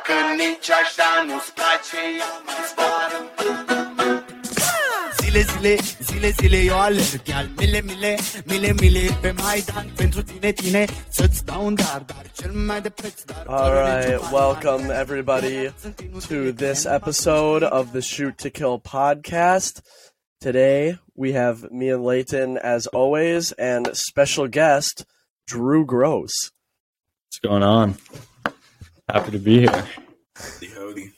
Dacă nici așa nu-ți place, eu mai zboară Zile, zile, zile, zile eu alerg Al mile, mile, mile, mile Pe Maidan pentru tine, tine Să-ți dau un dar, dar cel mai de preț dar All right, welcome everybody to this episode of the Shoot to Kill podcast. Today we have me and Layton as always, and special guest Drew Gross. What's going on? Happy to be here. Howdy, howdy.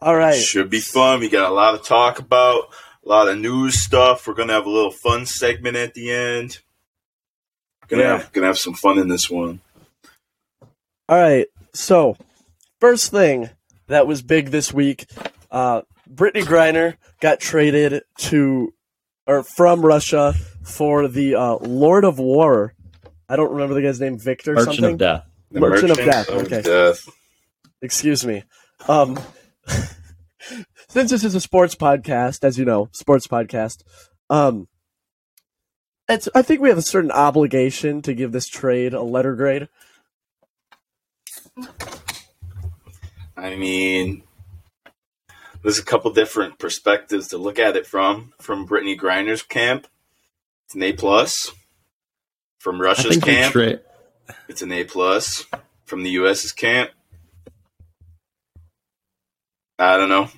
All right, Should be fun. We got a lot to talk about, a lot of news stuff. We're gonna have a little fun segment at the end. Gonna Yeah. have, gonna have some fun in this one. all right. So, first thing that was big this week, uh, Brittney Griner got traded to or from Russia for the uh, Lord of War. I don't remember the guy's name, Victor Merchant something. of Death. The Merchant of Death, of okay. Death. excuse me. Um, since this is a sports podcast, as you know, sports podcast, um, it's, I think we have a certain obligation to give this trade a letter grade. I mean, there's a couple different perspectives to look at it from. From Brittney Griner's camp, it's an A plus. From I Russia's think camp, tra- it's an A plus. From the U.S.'s camp, I don't know.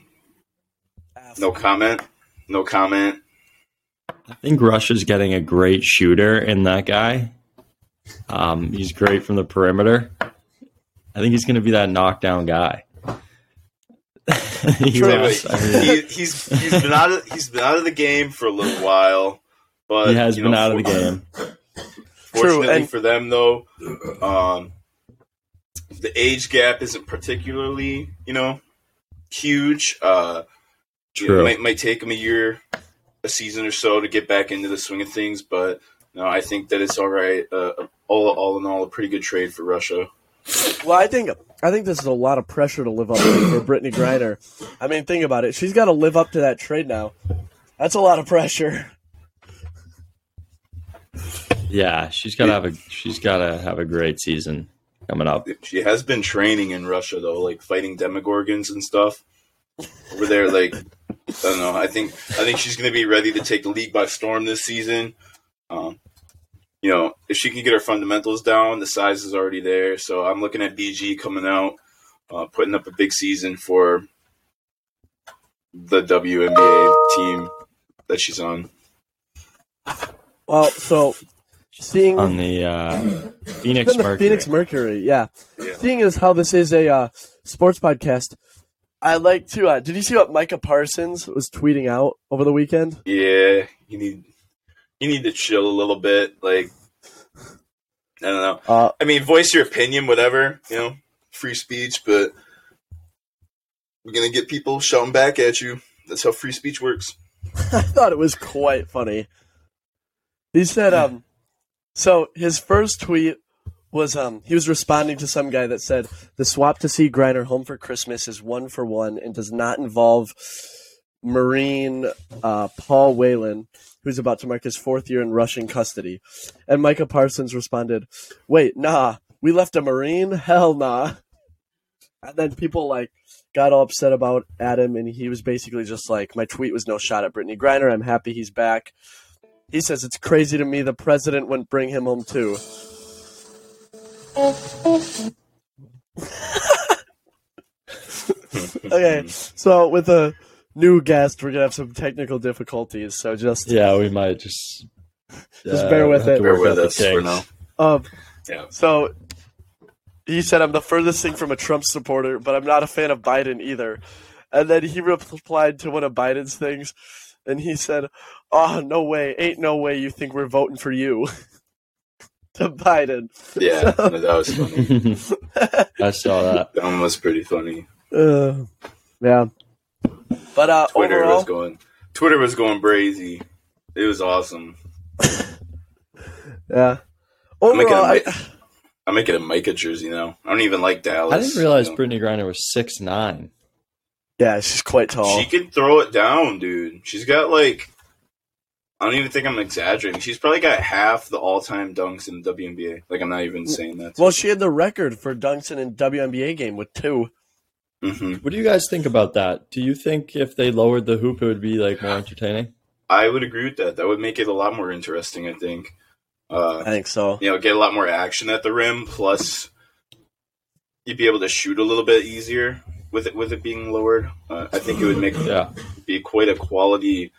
No comment. No comment. I think Russia's getting a great shooter in that guy. Um, he's great from the perimeter. I think he's going to be that knockdown guy. He True. was- I mean, he, he's he's been out of he's been out of the game for a little while, but he has been know, out of the game. Fortunately and- for them, though, um, the age gap isn't particularly you know huge. Uh, you know, True. it might might take them a year, a season or so to get back into the swing of things, but no, I think that it's all right. Uh, all all in all, a pretty good trade for Russia. Well, I think I think this is a lot of pressure to live up to for Brittney Griner. I mean, think about it. She's got to live up to that trade now. That's a lot of pressure. Yeah, she's got to have a she's got to have a great season coming up. She has been training in Russia though, like fighting demogorgons and stuff. Over there, like I don't know. I think I think she's going to be ready to take the league by storm this season. Um, you know, if she can get her fundamentals down, the size is already there. So I'm looking at BG coming out, uh, putting up a big season for the WNBA team that she's on. Well, so seeing On the uh, Phoenix the Mercury. Phoenix Mercury, yeah. Yeah. Seeing as how this is a uh, sports podcast, I like to. Uh, did you see what Micah Parsons was tweeting out over the weekend? Yeah, you need you need to chill a little bit. Like I don't know. Uh, I mean, voice your opinion, whatever, you know, free speech, but we're going to get people shouting back at you. That's how free speech works. I thought it was quite funny. He said, um, so his first tweet was, um, he was responding to some guy that said, the swap to see Griner home for Christmas is one for one and does not involve Marine uh, Paul Whelan, who's about to mark his fourth year in Russian custody. And Micah Parsons responded, wait, nah, we left a Marine? Hell nah. And then people like got all upset about Adam, and he was basically just like, "My tweet was no shot at Brittney Griner. I'm happy he's back." He says it's crazy to me the president wouldn't bring him home too. okay, so with a new guest, we're gonna have some technical difficulties. So just Yeah, we might just Just bear with it. Bear with us for kinks. now. um, Yeah. So he said, I'm the furthest thing from a Trump supporter, but I'm not a fan of Biden either. And then he replied to one of Biden's things, and he said, Oh, no way. Ain't no way you think we're voting for you. to Biden. Yeah, no, that was funny. I saw that. That one was pretty funny. Uh, yeah. But uh, Twitter overall, was going. Twitter was going brazy. It was awesome. yeah. I'm making, a, Overall, I, Mi- I'm making a Micah jersey now. I don't even like Dallas. I didn't realize you know. Brittney Griner was six nine. yeah, she's quite tall. She can throw it down, dude. She's got like I don't even think I'm exaggerating. She's probably got half the all-time dunks in the WNBA. Like I'm not even saying that. Well, she had the record for dunks in a WNBA game with two. hmm What do you guys think about that? Do you think if they lowered the hoop, it would be like more entertaining? I would agree with that. That would make it a lot more interesting. I think. Uh, I think so. you know, get a lot more action at the rim. Plus, you'd be able to shoot a little bit easier with it with it being lowered. Uh, I think it would make Yeah. be quite a quality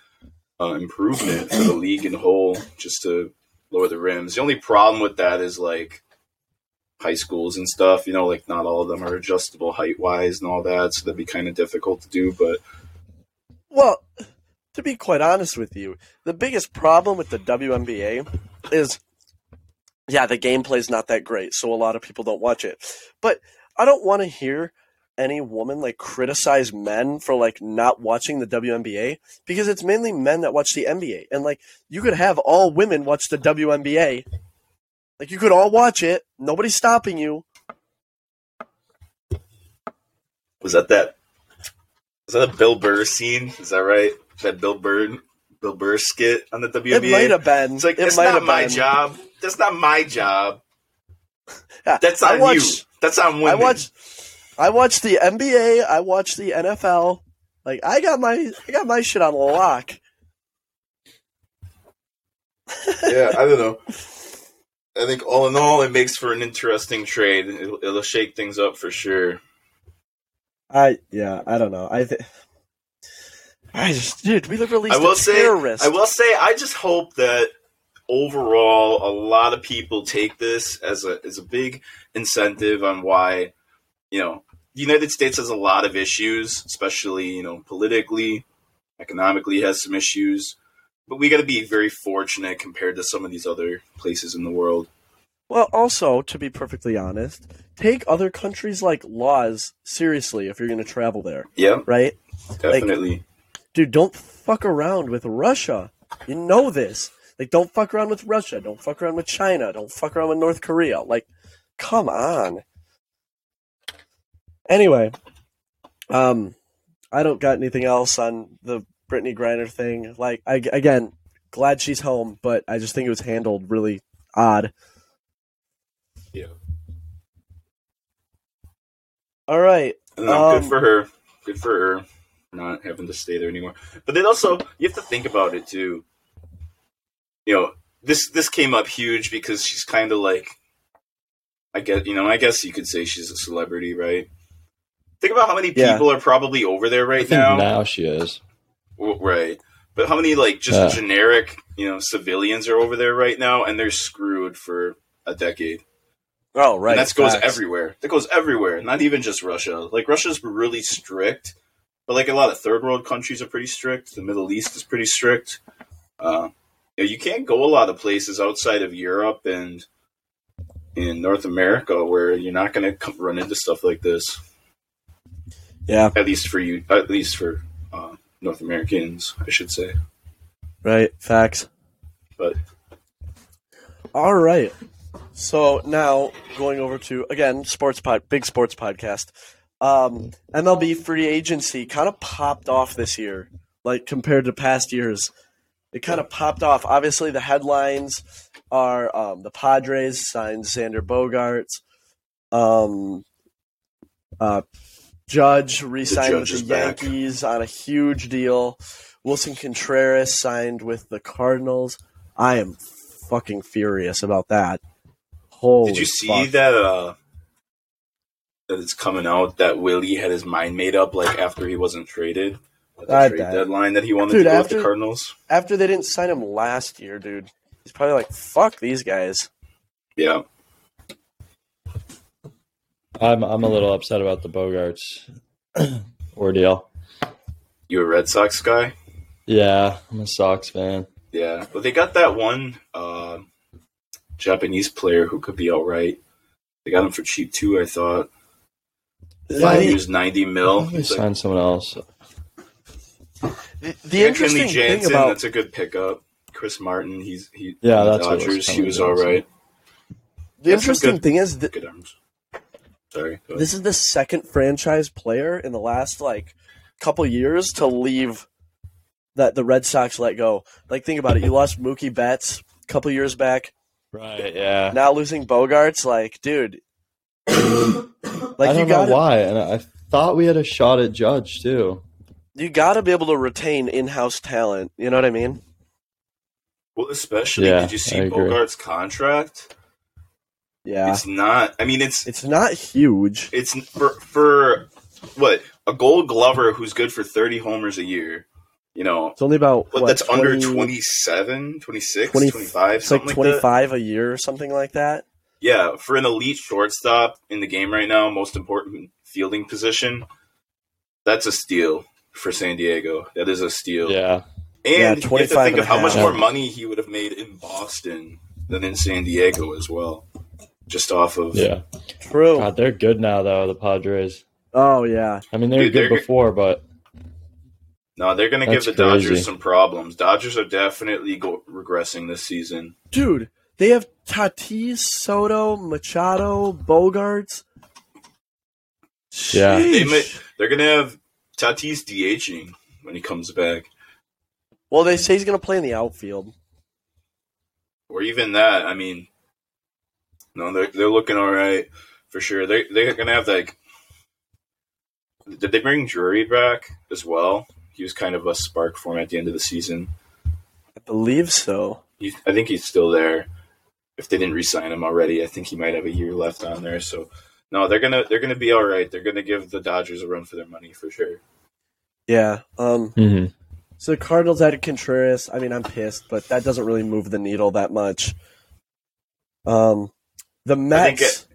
uh, improvement for the league in whole, just to lower the rims. The only problem with that is like high schools and stuff. You know, like not all of them are adjustable height wise and all that, so that'd be kind of difficult to do. But Well, to be quite honest with you, the biggest problem with the WNBA is, yeah, the gameplay's not that great, so a lot of people don't watch it. But I don't want to hear any woman like criticize men for like not watching the WNBA because it's mainly men that watch the NBA, and like you could have all women watch the WNBA. Like you could all watch it, nobody's stopping you. was that that? Was that a Bill Burr scene? Is that right? That Bill Burr Bill Burr skit on the WNBA? It might have been. It's like it that's not my been. job. That's not my job. Yeah, That's I on watch- you. That's on women. I watch I watch the NBA, I watch the NFL. Like I got my I got my shit on lock. yeah, I don't know. I think all in all, it makes for an interesting trade. It'll, it'll shake things up for sure. I yeah, I don't know. I th- I just dude, we released I will say, terrorist. I will say, I just hope that overall, a lot of people take this as a as a big incentive on why, you know, the United States has a lot of issues, especially you know politically, economically has some issues, but we got to be very fortunate compared to some of these other places in the world. Well, also, to be perfectly honest, take other countries like laws seriously if you're going to travel there, Yeah, right? definitely. Dude, don't fuck around with Russia. You know this. Like, don't fuck around with Russia. Don't fuck around with China. Don't fuck around with North Korea. Like, come on. Anyway, um, I don't got anything else on the Brittney Griner thing. Like, I, again, glad she's home, but I just think it was handled really odd. Yeah. All right. No, Um, good for her. Good for her not having to stay there anymore. But then also you have to think about it too. You know, this this came up huge because she's kind of like I guess you know, I guess you could say she's a celebrity, right? Think about how many Yeah. people are probably over there I right think now. now she is. Right. But how many like just Yeah. generic, you know, civilians are over there right now and they're screwed for a decade. Oh, right. And that goes facts. everywhere. That goes everywhere. Not even just Russia. Like Russia's really strict, but like a lot of third world countries are pretty strict. The Middle East is pretty strict. Uh, you, know, you can't go a lot of places outside of Europe and in North America where you're not going to run into stuff like this. Yeah, At least for you. At least for uh, North Americans, I should say. right. Facts. But All right. So now going over to again sports pod, big sports podcast. Um, MLB free agency kind of popped off this year, like compared to past years. It kind of popped off. Obviously, the headlines are um, the Padres signed Xander Bogaerts. Um, uh, Judge re-signed Judge with the back. Yankees on a huge deal. Willson Contreras signed with the Cardinals. I am fucking furious about that. Holy did you see fuck. that? Uh, that it's coming out that Willie had his mind made up like after he wasn't traded. At the I trade deadline that he wanted Dude, to go with the Cardinals. After they didn't sign him last year, dude, he's probably like, fuck these guys. Yeah. I'm I'm a little upset about the Bogaerts ordeal. You a Red Sox guy? Yeah, I'm a Sox fan. Yeah. But they got that one uh, Japanese player who could be all right. They got him for cheap too, I thought. Five The, years, 90 mil. They It's like, signed someone else. the yeah, interesting Kenley thing about that's a good pickup. Chris Martin, he's he Yeah, the that's what was, He was all Jansen. right. the that's interesting good- thing is that Good arms. Sorry. this is the second franchise player in the last like couple years to leave that the Red Sox let go. Like think about it, you lost Mookie Betts a couple years back. Right. Yeah. Now losing Bogaerts, like dude, like I you don't got know why, and I thought we had a shot at Judge too. You got to be able to retain in-house talent. You know what I mean? Well, especially Yeah, did you see Bogart's contract? Yeah, It's not. I mean, it's it's not huge. it's for for what a Gold Glover who's good for thirty homers a year. You know, It's only about but what, that's under 20 27, 26, 20 25, It's like something like, that. twenty-five a year or something like that. Yeah, for an elite shortstop in the game right now, most important fielding position, that's a steal for San Diego. That is a steal. Yeah, And Yeah, you have to think of a how much more money he would have made in Boston than in San Diego as well. Just off of yeah. True. God, they're good now though. The Padres. Oh yeah. I mean, they were Dude, good they're- before, but No, they're going to give That's the Dodgers some problems. Dodgers are definitely go- regressing this season. Dude, they have Tatis, Soto, Machado, Bogaerts. Yeah. they may- they're going to have Tatis DHing when he comes back, Well, they say he's going to play in the outfield. or even that. I mean, no, they're they're looking all right for sure. They they're going to have like. Did they bring Drury back as well? He was kind of a spark for him at the end of the season. I believe so. He, I think he's still there. If they didn't re-sign him already, I think he might have a year left on there. So, no, they're gonna they're gonna be all right. They're gonna give the Dodgers a run for their money for sure. Yeah. Um. Mhm. So the Cardinals added Contreras. I mean, I'm pissed, but that doesn't really move the needle that much. Um, the think Mets. it-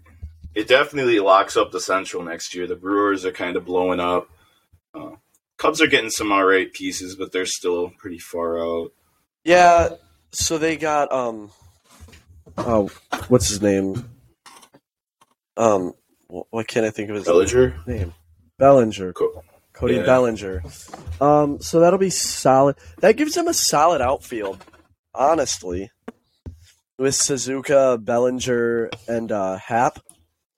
It definitely locks up the Central next year. The Brewers are kind of blowing up. Uh, Cubs are getting some all right pieces, but they're still pretty far out. yeah. So they got um. Oh, what's his name? Um, wh- why can't I think of his Bellinger, name? Bellinger. Co- Cody Yeah. Bellinger. Um, so that'll be solid. That gives them a solid outfield, honestly. With Suzuki, Bellinger, and uh, Happ,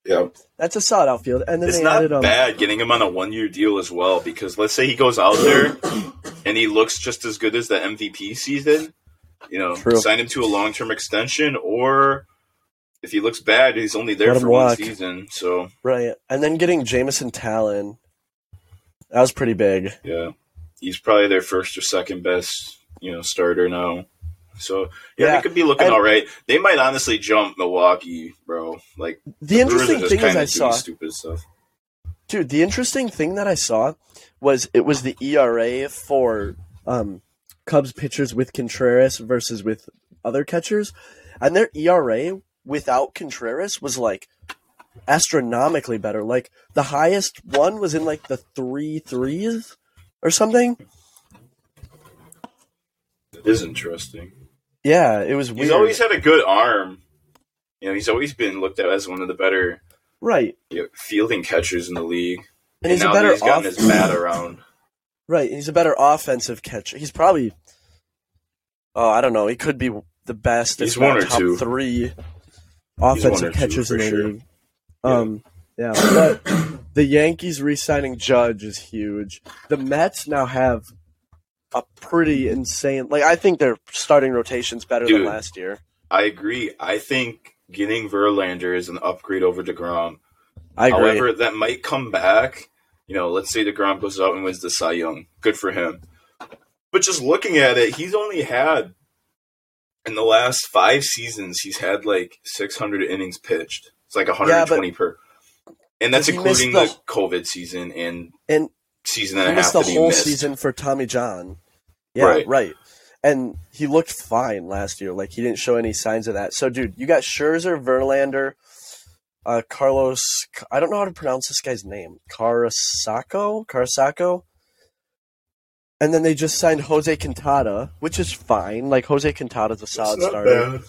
yeah, that's a solid outfield. And then it's they not added um, bad getting him on a one-year deal as well. Because let's say he goes out there and he looks just as good as the MVP season, you know, True. sign him to a long-term extension, or if he looks bad, he's only there Let for one walk. season. So right, and then getting Jameson Taillon. That was pretty big. yeah, he's probably their first or second best, you know, starter now. So yeah, Yeah, they could be looking and- all right. They might honestly jump Milwaukee, bro. Like The are interesting thing is I saw, stupid stuff. dude. The interesting thing that I saw was it was the ERA for um, Cubs pitchers with Contreras versus with other catchers, and their ERA without Contreras was like astronomically better. Like the highest one was in like the three threes or something. It is interesting. Yeah, it was weird. He's always had a good arm. You know, he's always been looked at as one of the better right, you know, fielding catchers in the league. and he's a better he's gotten off- his bat around. Right, he's a better offensive catcher. He's probably, oh, I don't know. He could be the best. He's one or top two. three offensive catchers in the sure. league. Um, yeah, but the Yankees re-signing Judge is huge. The Mets now have a pretty insane. Like, I think their starting rotation's better Dude. than last year. I agree. I think getting Verlander is an upgrade over Degrom. I agree. However, that might come back. You know, let's say Degrom goes out and wins the Cy Young. Good for him. But just looking at it, he's only had in the last five seasons, he's had like 600 innings pitched. It's like 120 per, and that's including the- the COVID season and and season and a half missed the whole missed. season for Tommy John. Yeah, Right. right. And he looked fine last year. Like he didn't show any signs of that. So, dude, you got Scherzer, Verlander, uh, Carlos. I don't know how to pronounce this guy's name. Carasako, Carasako. And then they just signed Jose Quintana, which is fine. Like Jose Quintana's a solid it's not starter. bad.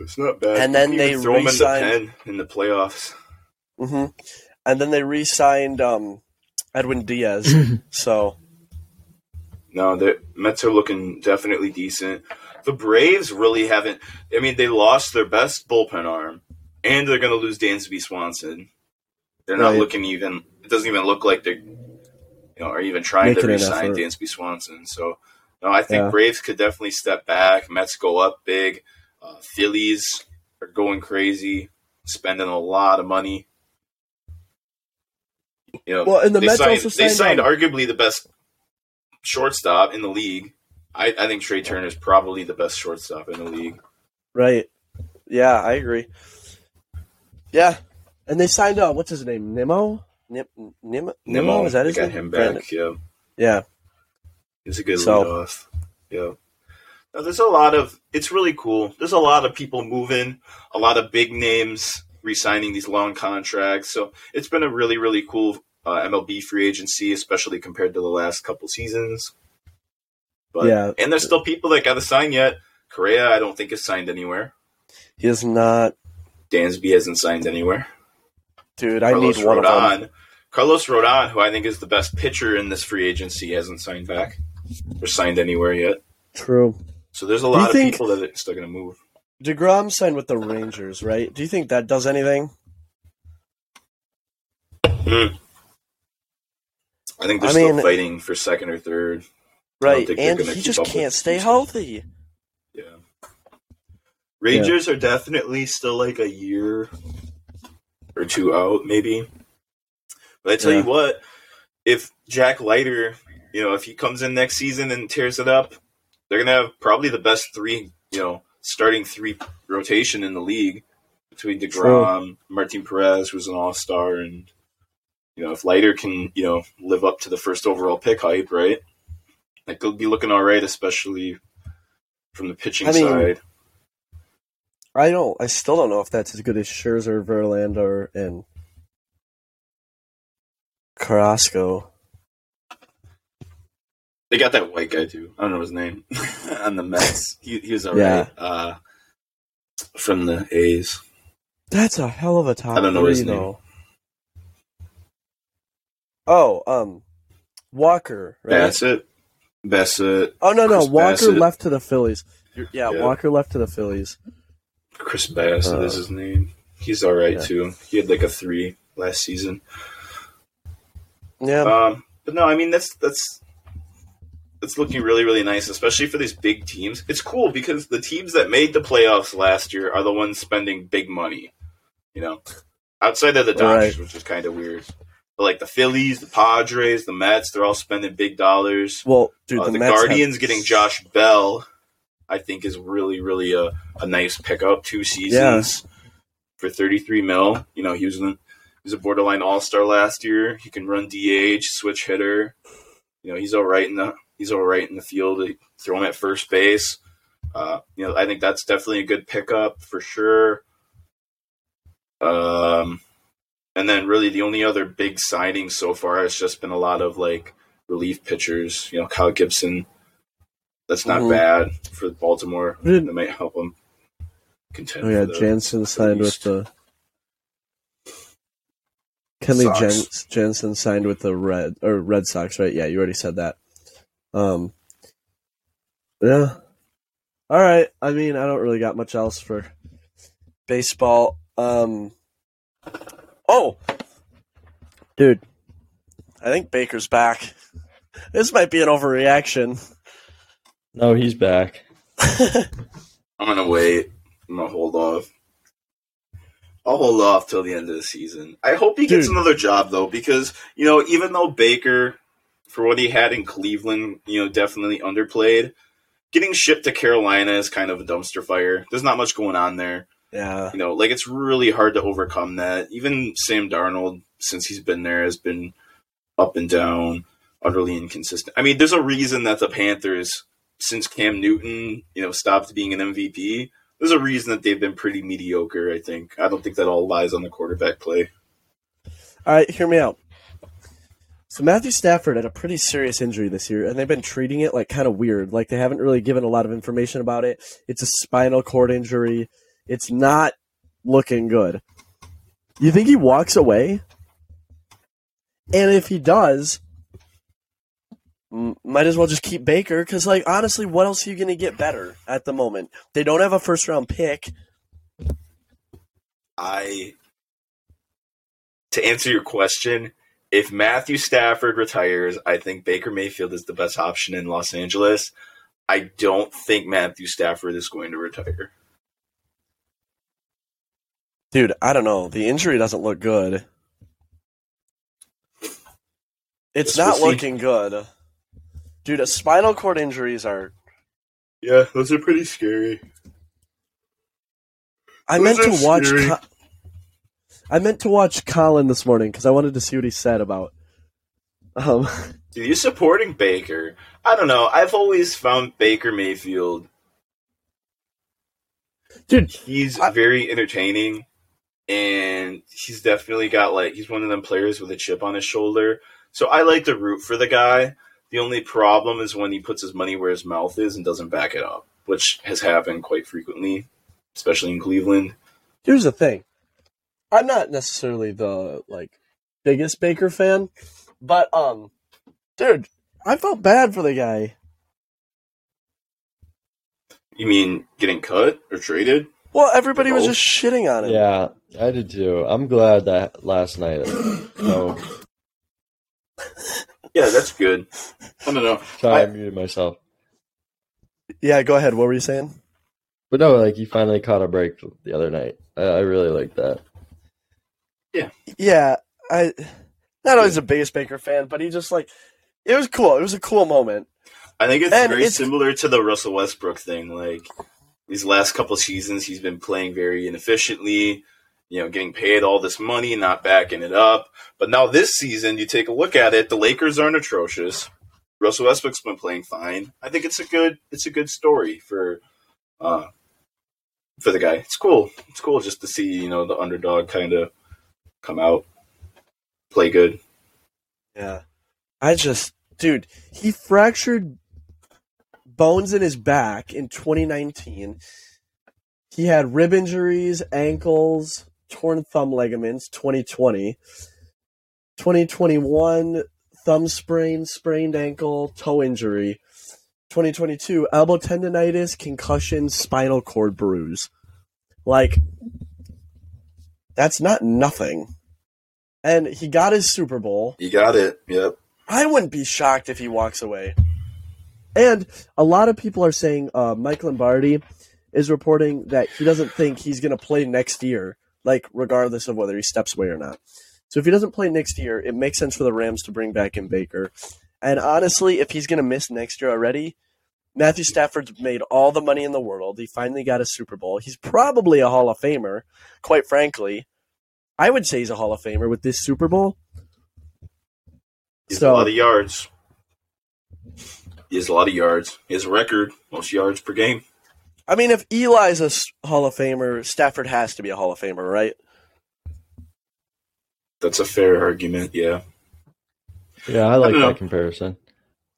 It's not bad. And then can they even throw him in the re-signed- pen in the playoffs. hmm And then they re-signed um, Edwin Diaz. so No, the Mets are looking definitely decent. The Braves really haven't. I mean, they lost their best bullpen arm, and they're going to lose Dansby Swanson. They're not Right. looking even. It doesn't even look like they're, you know, are even trying Making to re-sign. Dansby Swanson. So, no, I think Yeah. Braves could definitely step back. Mets go up big. Uh, Phillies are going crazy, spending a lot of money. You know, Well, and the they Mets signed, also they signed, signed um, arguably the best shortstop in the league. I, I think Trea Turner is probably the best shortstop in the league. Right. Yeah, I agree. Yeah, and they signed up. What's his name? Nemo. Nim, Nim, Nemo. Is that his got name? him Brandon. back. Yeah, Yeah. he's a good So- leadoff. Yeah. Now, there's a lot of. It's really cool. There's a lot of people moving. A lot of big names re-signing these long contracts. So it's been a really really cool uh, MLB free agency, especially compared to the last couple seasons. But Yeah. and there's still people that got to sign yet. Correa, I don't think is signed anywhere. He is not. Dansby hasn't signed anywhere. Dude, I Carlos need one of them. Rodon. Carlos Rodon, who I think is the best pitcher in this free agency, hasn't signed back or signed anywhere yet. True. So there's a lot of people that are still going to move. Degrom signed with the Rangers, right? Do you think that does anything? I think they're I still mean- fighting for second or third. Right, think and he just can't stay Pacers. healthy. Yeah. Rangers are definitely still like a year or two out, maybe. But I tell Yeah. you what, if Jack Leiter, you know, if he comes in next season and tears it up, they're gonna have probably the best three, you know, starting three rotation in the league between Degrom, Martin Perez, who's an All Star, and you know, if Leiter can, you know, live up to the first overall pick hype, right? Like they'll be looking all right, especially from the pitching I mean, side. I don't. I still don't know if that's as good as Scherzer, Verlander, and Carrasco. They got that white guy too. I don't know his name on the Mets. He, he was alright. Yeah. Uh, from the A's. That's a hell of a top I don't know his name. though. Oh, um, Walker, right? Bassitt. Bassitt. oh no, no, Chris Walker Bassitt. left to the Phillies. Yeah, Yeah. Walker left to the Phillies. Chris Bassitt Uh, is his name. He's alright yeah. too. He had like a three last season. Yeah, Um, but no, I mean that's that's that's looking really really nice, especially for these big teams. It's cool because the teams that made the playoffs last year are the ones spending big money. You know, outside of the Dodgers, which is kind of weird. But like the Phillies, the Padres, the Mets, they're all spending big dollars. well, dude, Uh, the, the Mets have- Guardians getting Josh Bell, I think, is really really a, a nice pickup. Two seasons for thirty three mil. You know, he was in, he was a borderline All Star last year. He can run DH, switch hitter. You know, he's all right in the he's all right in the field. Throw him at first base. Uh, you know, I think that's definitely a good pickup for sure. Um, and then really the only other big signing so far has just been a lot of like relief pitchers. You know, Kyle Gibson. That's not Mhm. bad for Baltimore. That might help them contend. Oh yeah, the- Jansen signed with the. Kenley Sox. Jen- Jansen signed with the Red or Red Sox, right? Yeah, you already said that. Um, yeah. All right. I mean, I don't really got much else for baseball. Um. Oh, dude, I think Baker's back. This might be an overreaction. No, he's back. I'm gonna wait. I'm gonna hold off. I'll hold off till the end of the season. I hope he gets Dude. another job though, because you know, even though Baker, for what he had in Cleveland, you know, definitely underplayed. Getting shipped to Carolina is kind of a dumpster fire. There's not much going on there. Yeah. You know, like it's really hard to overcome that. Even Sam Darnold, since he's been there, has been up and down, utterly inconsistent. I mean, there's a reason that the Panthers, since Cam Newton, you know, stopped being an MVP, there's a reason that they've been pretty mediocre, I think. I don't think that all lies on the quarterback play. All right, hear me out. So Matthew Stafford had a pretty serious injury this year, and they've been treating it like kind of weird. Like they haven't really given a lot of information about it. It's a spinal cord injury. It's not looking good. You think he walks away? And if he does, might as well just keep Baker because, like, honestly, what else are you going to get better at the moment? They don't have a first round pick. I to answer your question, if Matthew Stafford retires, I think Baker Mayfield is the best option in Los Angeles. I don't think Matthew Stafford is going to retire. Dude, I don't know. The injury doesn't look good. It's not see. looking good. Dude, spinal cord injuries are. Yeah, those are pretty scary. I Those meant to watch. Co- I meant to watch Colin this morning because I wanted to see what he said about. Um, Dude, you supporting Baker? I don't know. I've always found Baker Mayfield. dude, He's I- very entertaining, and he's definitely got like he's one of them players with a chip on his shoulder. So I like to root for the guy. The only problem is when he puts his money where his mouth is and doesn't back it up, which has happened quite frequently, especially in Cleveland. here's the thing. I'm not necessarily the like biggest Baker fan, but um, dude, I felt bad for the guy. You mean getting cut or traded? Well, everybody was just shitting on him. Yeah, I did too. I'm glad that last night. No, Yeah, that's good. I don't know. sorry, I, I- muted myself. Yeah, go ahead. What were you saying? But no, like he finally caught a break the other night. I, I really like that. Yeah, Yeah, I not always a biggest Baker fan, but he just like it was cool. It was a cool moment. I think it's And very it's- similar to the Russell Westbrook thing. Like these last couple seasons, he's been playing very inefficiently. You know, getting paid all this money, not backing it up. But now this season, you take a look at it. The Lakers aren't atrocious. Russell Westbrook's been playing fine. I think it's a good it's a good story for uh for the guy. It's cool. It's cool just to see you know the underdog kind of come out, play good. Yeah, I just, dude, he fractured bones in his back in 2019. He had rib injuries, ankles, torn thumb ligaments. 2020, 2021 thumb sprain, sprained ankle, toe injury. 2022 elbow tendonitis, concussion, spinal cord bruise. Like, that's not nothing. And he got his Super Bowl. he got it. Yep. I wouldn't be shocked if he walks away. And a lot of people are saying uh, Mike Lombardi is reporting that he doesn't think he's going to play next year, like regardless of whether he steps away or not. So if he doesn't play next year, it makes sense for the Rams to bring back in Baker. And honestly, if he's going to miss next year already, Matthew Stafford's made all the money in the world. He finally got a Super Bowl. He's probably a Hall of Famer, quite frankly. I would say he's a Hall of Famer with this Super Bowl. He has So- a lot of yards. He has a lot of yards. He has a record, most yards per game. I mean, if Eli's a Hall of Famer, Stafford has to be a Hall of Famer, right? That's a fair argument, yeah. Yeah, I like don't know. that comparison.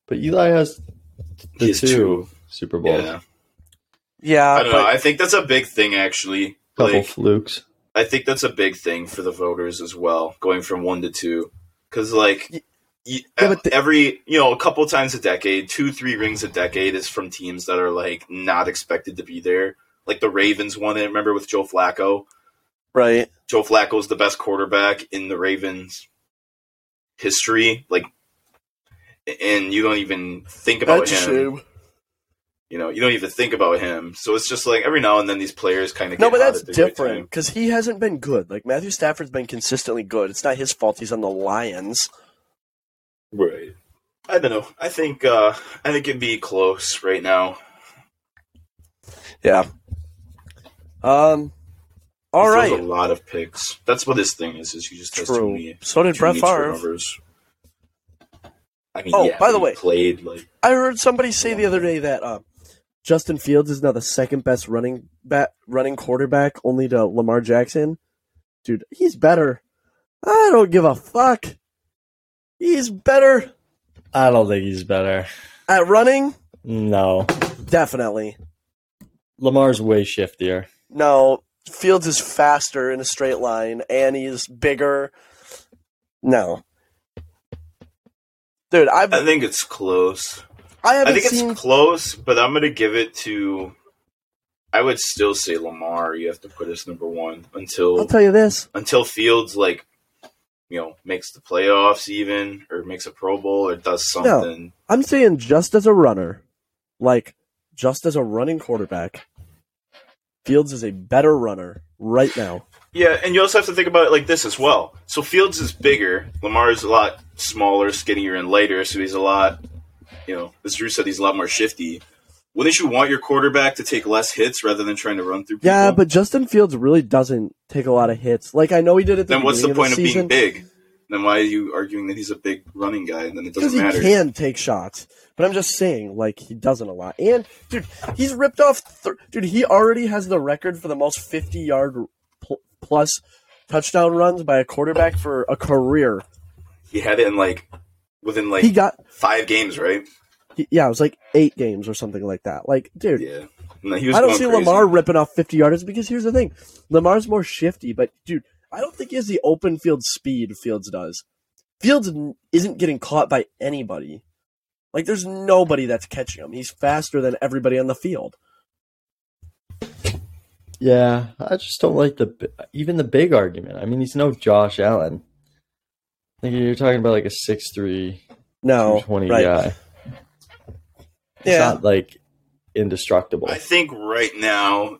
But Eli has the has two, two. Super Bowls, Yeah. Yeah, I don't but know. I think that's a big thing, actually. couple Like, flukes. I think that's a big thing for the voters as well, going from one to two. Because, like, Y- y- Yeah, the- every, you know, a couple times a decade, two, three rings a decade is from teams that are, like, not expected to be there. Like the Ravens won it, remember, with Joe Flacco? right. Joe Flacco is the best quarterback in the Ravens history. Like, and you don't even think about That's him. You know, you don't even think about him. So it's just like every now and then these players kind of No, but that's right different because he hasn't been good. Like Matthew Stafford's been consistently good. It's not his fault. He's on the Lions. Right. I don't know. I think uh I think it'd be close right now. Yeah. Um. All right. a lot of picks. That's what his thing is. Is he just too True. many, So did Brett Favre. turnovers. I mean, Oh, yeah, by the way- played like I heard somebody say the other day that uh, Justin Fields is now the second best running bat running quarterback, only to Lamar Jackson. Dude, he's better. I don't give a fuck. He's better I don't think he's better. at running. No, Definitely. Lamar's way shiftier. No, Fields is faster in a straight line, and he's bigger. No, dude, I've I think it's close. I I haven't think seen. it's close, but I'm gonna give it to. I would still say Lamar. You have to put as number one until I'll tell you this. until Fields like, you know, makes the playoffs even or makes a Pro Bowl or does something. No, I'm saying just as a runner, like just as a running quarterback, Fields is a better runner right now. Yeah, and you also have to think about it like this as well. So Fields is bigger, Lamar is a lot smaller, skinnier, and lighter, so he's a lot, you know, as Drew said, he's a lot more shifty. Wouldn't you want your quarterback to take less hits rather than trying to run through people? Yeah, but Justin Fields really doesn't take a lot of hits. Like I know he did it. the then what's the point of, the season, being big? Then why are you arguing that he's a big running guy and then it doesn't matter. he can take shots, but I'm just saying, like he doesn't a lot. And dude, he's ripped off. Th- dude, he already has the record for the most 50 yard pl- plus touchdown runs by a quarterback for a career. He had it in like within like He got, five games, right? He, yeah, it was like eight games or something like that. Like, dude, Yeah. No, he was I don't see crazy. Lamar ripping off 50 yards because here's the thing: Lamar's more shifty, but dude, I don't think he has the open field speed Fields does. Fields isn't getting caught by anybody. Like, there's nobody that's catching him. He's faster than everybody on the field. Yeah, I just don't like the even the big argument. I mean, he's no Josh Allen. I think you're talking about like a 6'3", No, 220 right? guy. He's Yeah, not like indestructible. I think right now,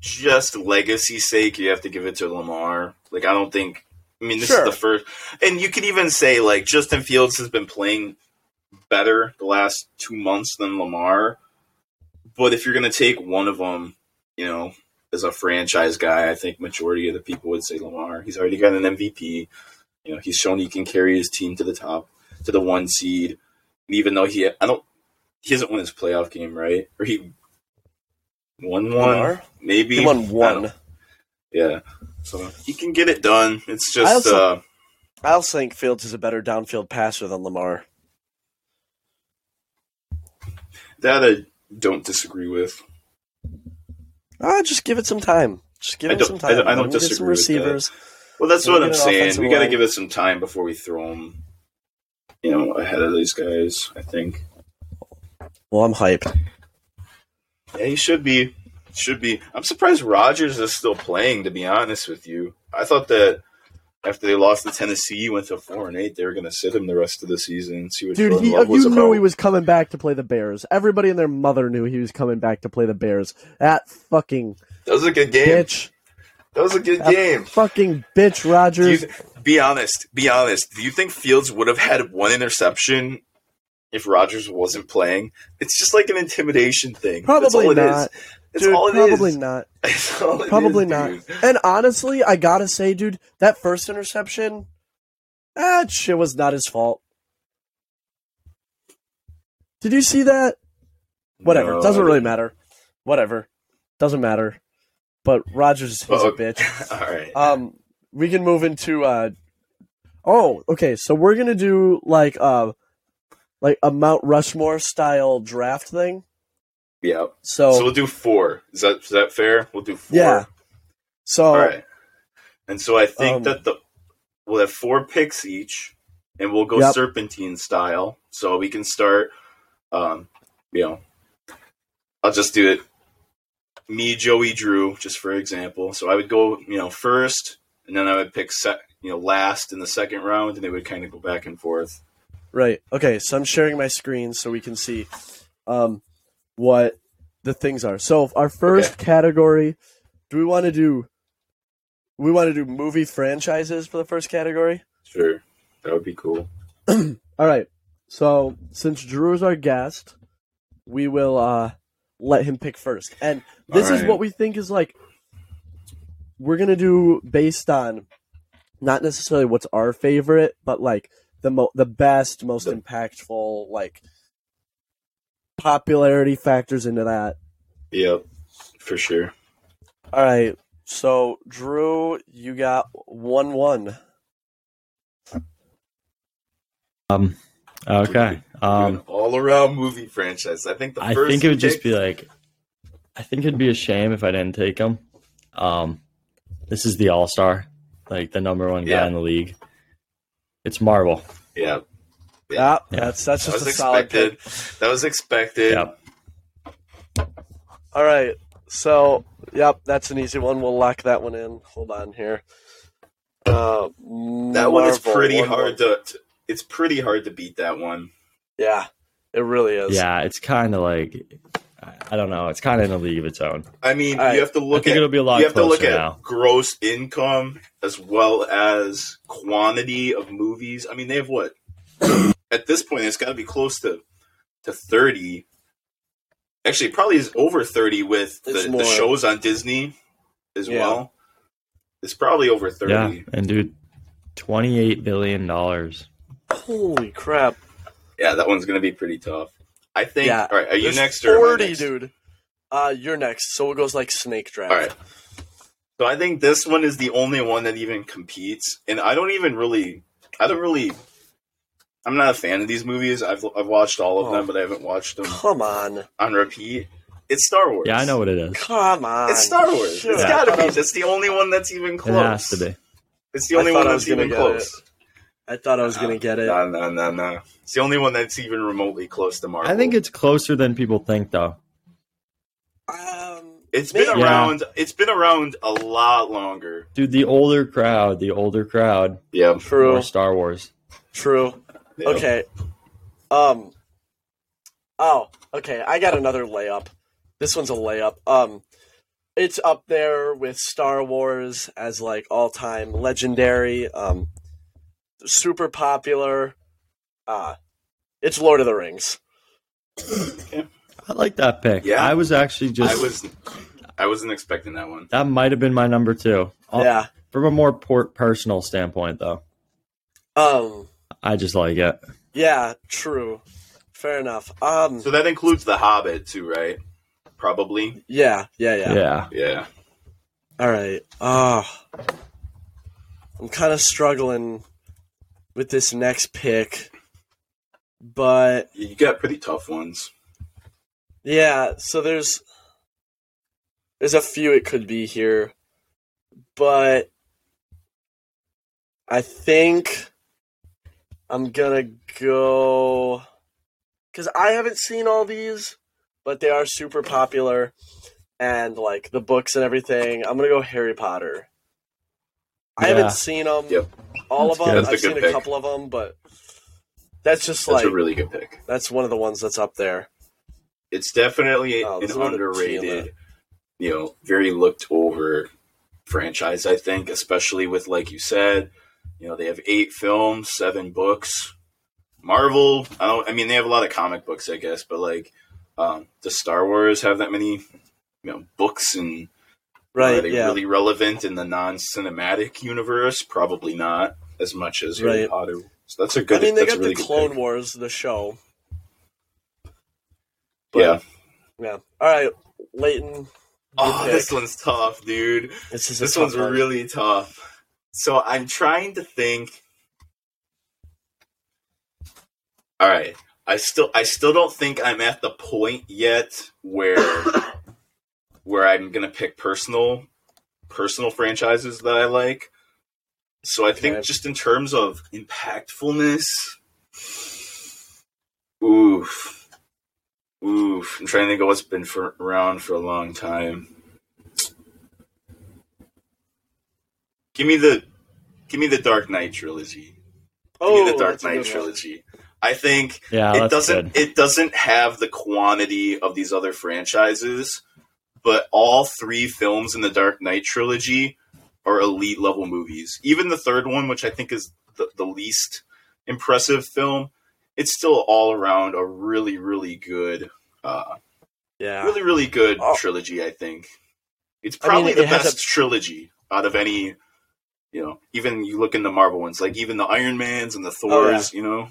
just legacy sake, you have to give it to Lamar. Like I don't think. I mean, this Sure. is the first, and you could even say like Justin Fields has been playing better the last two months than Lamar. But if you're going to take one of them, you know, as a franchise guy, I think majority of the people would say Lamar. He's already got an MVP. You know, he's shown he can carry his team to the top, to the one seed. And even though he, I don't, he hasn't won his playoff game, right? Or he won one, Lamar? maybe he won one. Yeah, so he can get it done. It's I just, also- uh, I also think Fields is a better downfield passer than Lamar. that I don't disagree with. Ah, just give it some time. Just give I don't- some I time. don't- I don't get some disagree with that. receivers. Well, that's what I'm saying. We got to give it some time before we throw him, you know, ahead of these guys. I think. Well, I'm hyped. Yeah, he should be. Should be. I'm surprised Rodgers is still playing. To be honest with you, I thought that after they lost to Tennessee, went to four and eight, they were going to sit him the rest of the season and see what. Dude, he, Love was you knew about. he was coming back to play the Bears. Everybody and their mother knew he was coming back to play the Bears. That fucking That was a good game. bitch. That was a good That game. fucking bitch, Do you, Rodgers. be honest. Be honest. Do you think Fields would have had one interception if Rodgers wasn't playing? It's just like an intimidation thing. Probably not. is. It's Dude, all it probably is. not. It's all it Probably is, not. dude. And honestly, I gotta say, dude, that first interception, that shit was not his fault. Did you see that? Whatever. No, Doesn't really matter. Whatever. Doesn't matter. But Rodgers is Oh, a bitch. All right. Um, we can move into uh. Oh, okay. So we're gonna do like uh, like a Mount Rushmore style draft thing. yeah. So, So we'll do four. Is that is that fair? We'll do four. yeah. So All right. And so I think Um, that the we'll have four picks each, and we'll go Yep. serpentine style. So we can start. Um, you know, I'll just do it. Me, Joey, Drew, just for example. So I would go, you know, first, and then I would pick you know, last in the second round, and they would kind of go back and forth. Right. Okay. So I'm sharing my screen so we can see um, what the things are. So our first category, do we want to do? We want to do movie franchises for the first category. Sure, that would be cool. All right. So since Drew is our guest, we will uh, let him pick first. And this All is what we think is like. We're gonna do based on not necessarily what's our favorite, but like the mo- the best, most The- impactful, like popularity factors into that. Yep, for sure. All right. So Drew, you got one one. Um, okay. Um, all around movie franchise. I think the I think it would just be like, I think it'd be a shame if I didn't take him. Um, this is the All Star, like the number one guy Yeah. in the league. It's Marvel. yeah. Yeah, Yeah. that's that's That just was a solid expected. pick. That was expected. Yep. All right. So, yep, that's an easy one. We'll lock that one in. Hold on here. Uh, That one is pretty one hard more. to, to. It's pretty hard to beat that one. Yeah, it really is. Yeah, it's kind of like I, I don't know. It's kind of in a league of its own. I mean, All right. you have to look I think at it'll be a lot you have to look at now. gross income as well as quantity of movies. I mean, they have what at this point it's got to be close to to thirty. Actually, it probably is over thirty with the, the shows on Disney as Yeah. well. It's probably over thirty. Yeah, and dude, twenty eight billion dollars. Holy crap! Yeah, that one's gonna be pretty tough. I think. Yeah. All right, are you There's next or am I forty, next? dude. Uh, you're next. So it goes like snake draft. All right. So I think this one is the only one that even competes, and I don't even really, I don't really, I'm not a fan of these movies. I've I've watched all of Oh. them, but I haven't watched them Come on, on repeat. It's Star Wars. Yeah, I know what it is. come on. It's Star Wars. Shit, It's I got to be. was- That's the only one that's even close. It close. has to be. It's the only one that's even get close. I thought I was gonna get it. No, no, no, no. It's the only one that's even remotely close to Marvel. I think it's closer than people think, though. Um, it's been maybe- Yeah. around. It's been around a lot longer. Dude, the older crowd, the older crowd, Yeah. True. more Star Wars. True. Yeah. Okay. Um. Oh, okay. I got another layup. This one's a layup. Um, it's up there with Star Wars as like all time legendary. Um, super popular. Uh it's Lord of the Rings. I like that pick. Yeah. I was actually just. I was. I wasn't expecting that one. That might have been my number two. Uh, Yeah. From a more por- personal standpoint, though, Um. I just like it. Yeah. True. Fair enough. Um. So that includes The Hobbit too, right? Probably. Yeah. Yeah. Yeah. Yeah. Yeah. All right. Ah, I'm kind of struggling with this next pick, but You got pretty tough ones. yeah. So there's there's a few it could be here, but I think I'm gonna go because I haven't seen all these, but they are super popular and like the books and everything. I'm gonna go Harry Potter. I Yeah. haven't seen them, Yep. all That's of them. That's a I've good seen a couple of them, but that's just That's like a really good pick. that's one of the ones that's up there. It's definitely Oh, an there's another T in underrated, you know, very looked over franchise. I think, especially with like you said, you know, they have eight films, seven books. Marvel, I don't. I mean, they have a lot of comic books, I guess, but like, um, does Star Wars have that many, you know, books and Right? Are they yeah. really relevant in the non-cinematic universe? Probably not as much as Harry Right. Potter. So that's a good. I mean, they got really the Clone. Wars, the show. Yeah. Yeah. All right, Leighton. Oh, pick. this one's tough, dude. This This tough one's one. really tough. So I'm trying to think. All right, I still, I still don't think I'm at the point yet where, where I'm gonna pick personal, personal franchises that I like. So I think Okay. just in terms of impactfulness, oof, oof. I'm trying to think of what's been for, around for a long time. Give me the, give me the Dark Knight trilogy. Give me Oh, the Dark Knight good one. trilogy. I think Yeah, it doesn't good. it doesn't have the quantity of these other franchises, but all three films in the Dark Knight trilogy are elite level movies. Even the third one, which I think is the, the least impressive film, it's still all around a really really good uh Yeah. really really good Oh. trilogy, I think. It's I mean, probably it the has a- best trilogy out of any you know, even you look in the Marvel ones, like even the Iron Mans and the Oh, Thors, you know.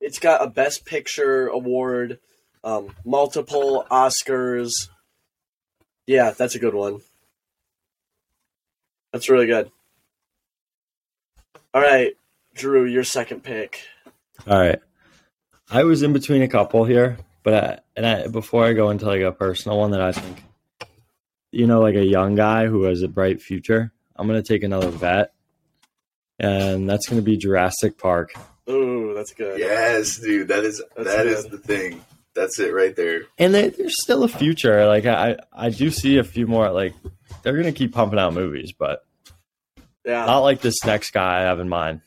It's got a Best Picture award, um, multiple Oscars. Yeah, that's a good one. That's really good. All right, Drew, your second pick. All right. I was in between a couple here, but I, and I, before I go into like a personal one that I think, you know, like a young guy who has a bright future, I'm gonna take another vet, and that's gonna be Jurassic Park. Ooh, that's good. Yes, dude, that is That's that is good. the thing. That's it right there. And there, there's still a future. Like I, I do see a few more. Like they're gonna keep pumping out movies, but Yeah. not like this next guy I have in mind.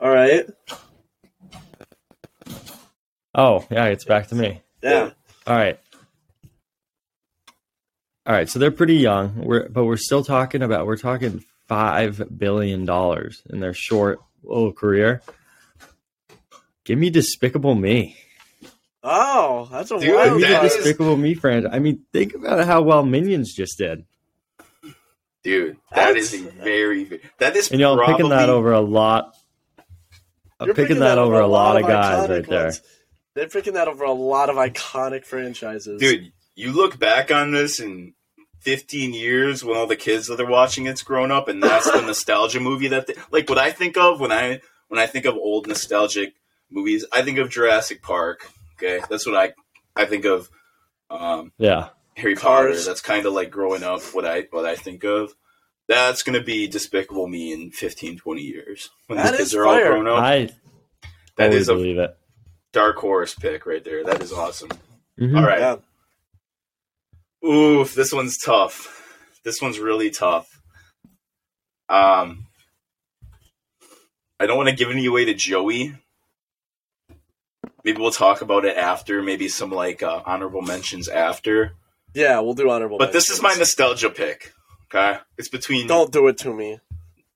All right. Oh yeah, it's back to me. Yeah. All right. All right, so they're pretty young. We're but we're still talking about we're talking five billion dollars in their short little career. Give me Despicable Me. Oh, that's a Dude, wild Give me that the is- Despicable Me franchise. I mean, think about how well Minions just did. Dude, that That's- is a very, very that is And y'all probably, picking that over a lot. I'm You're picking, that, over a lot of guys iconic right there. ones. They're picking that over a lot of iconic franchises. Dude, you look back on this in 15 years when all the kids that are watching it's grown up, and that's the nostalgia movie that they, like what I think of when I when I think of old nostalgic movies. I think of Jurassic Park. Okay, that's what I I think of. Um, Yeah. Harry Potter. Cars. That's kind of like growing up. What I what I think of. That's gonna be Despicable Me in 15, 20 years when That these kids is are all grown up. I that totally is a believe it. dark horse pick right there. That is awesome. Mhm. All right. Yeah. Oof, this one's tough. This one's really tough. Um, I don't want to give any away to Joey. Maybe we'll talk about it after. Maybe some like uh, honorable mentions after. Yeah, we'll do honorable. But this is my nostalgia pick. Okay, it's between. Don't do it to me.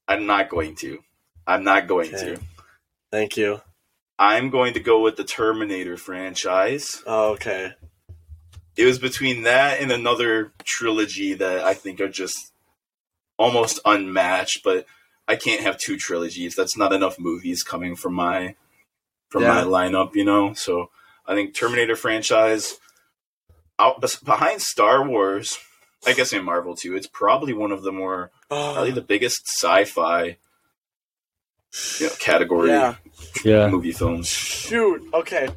I'm not going to. I'm not going Okay. to. Thank you. I'm going to go with the Terminator franchise. Oh, okay. it was between that and another trilogy that I think are just almost unmatched. But I can't have two trilogies. That's not enough movies coming from my from my lineup, you know. So I think Terminator franchise out behind Star Wars. I guess in Marvel too. It's probably one of the more probably Oh, the biggest sci-fi you know, category yeah. Yeah. movie films. Shoot. Okay.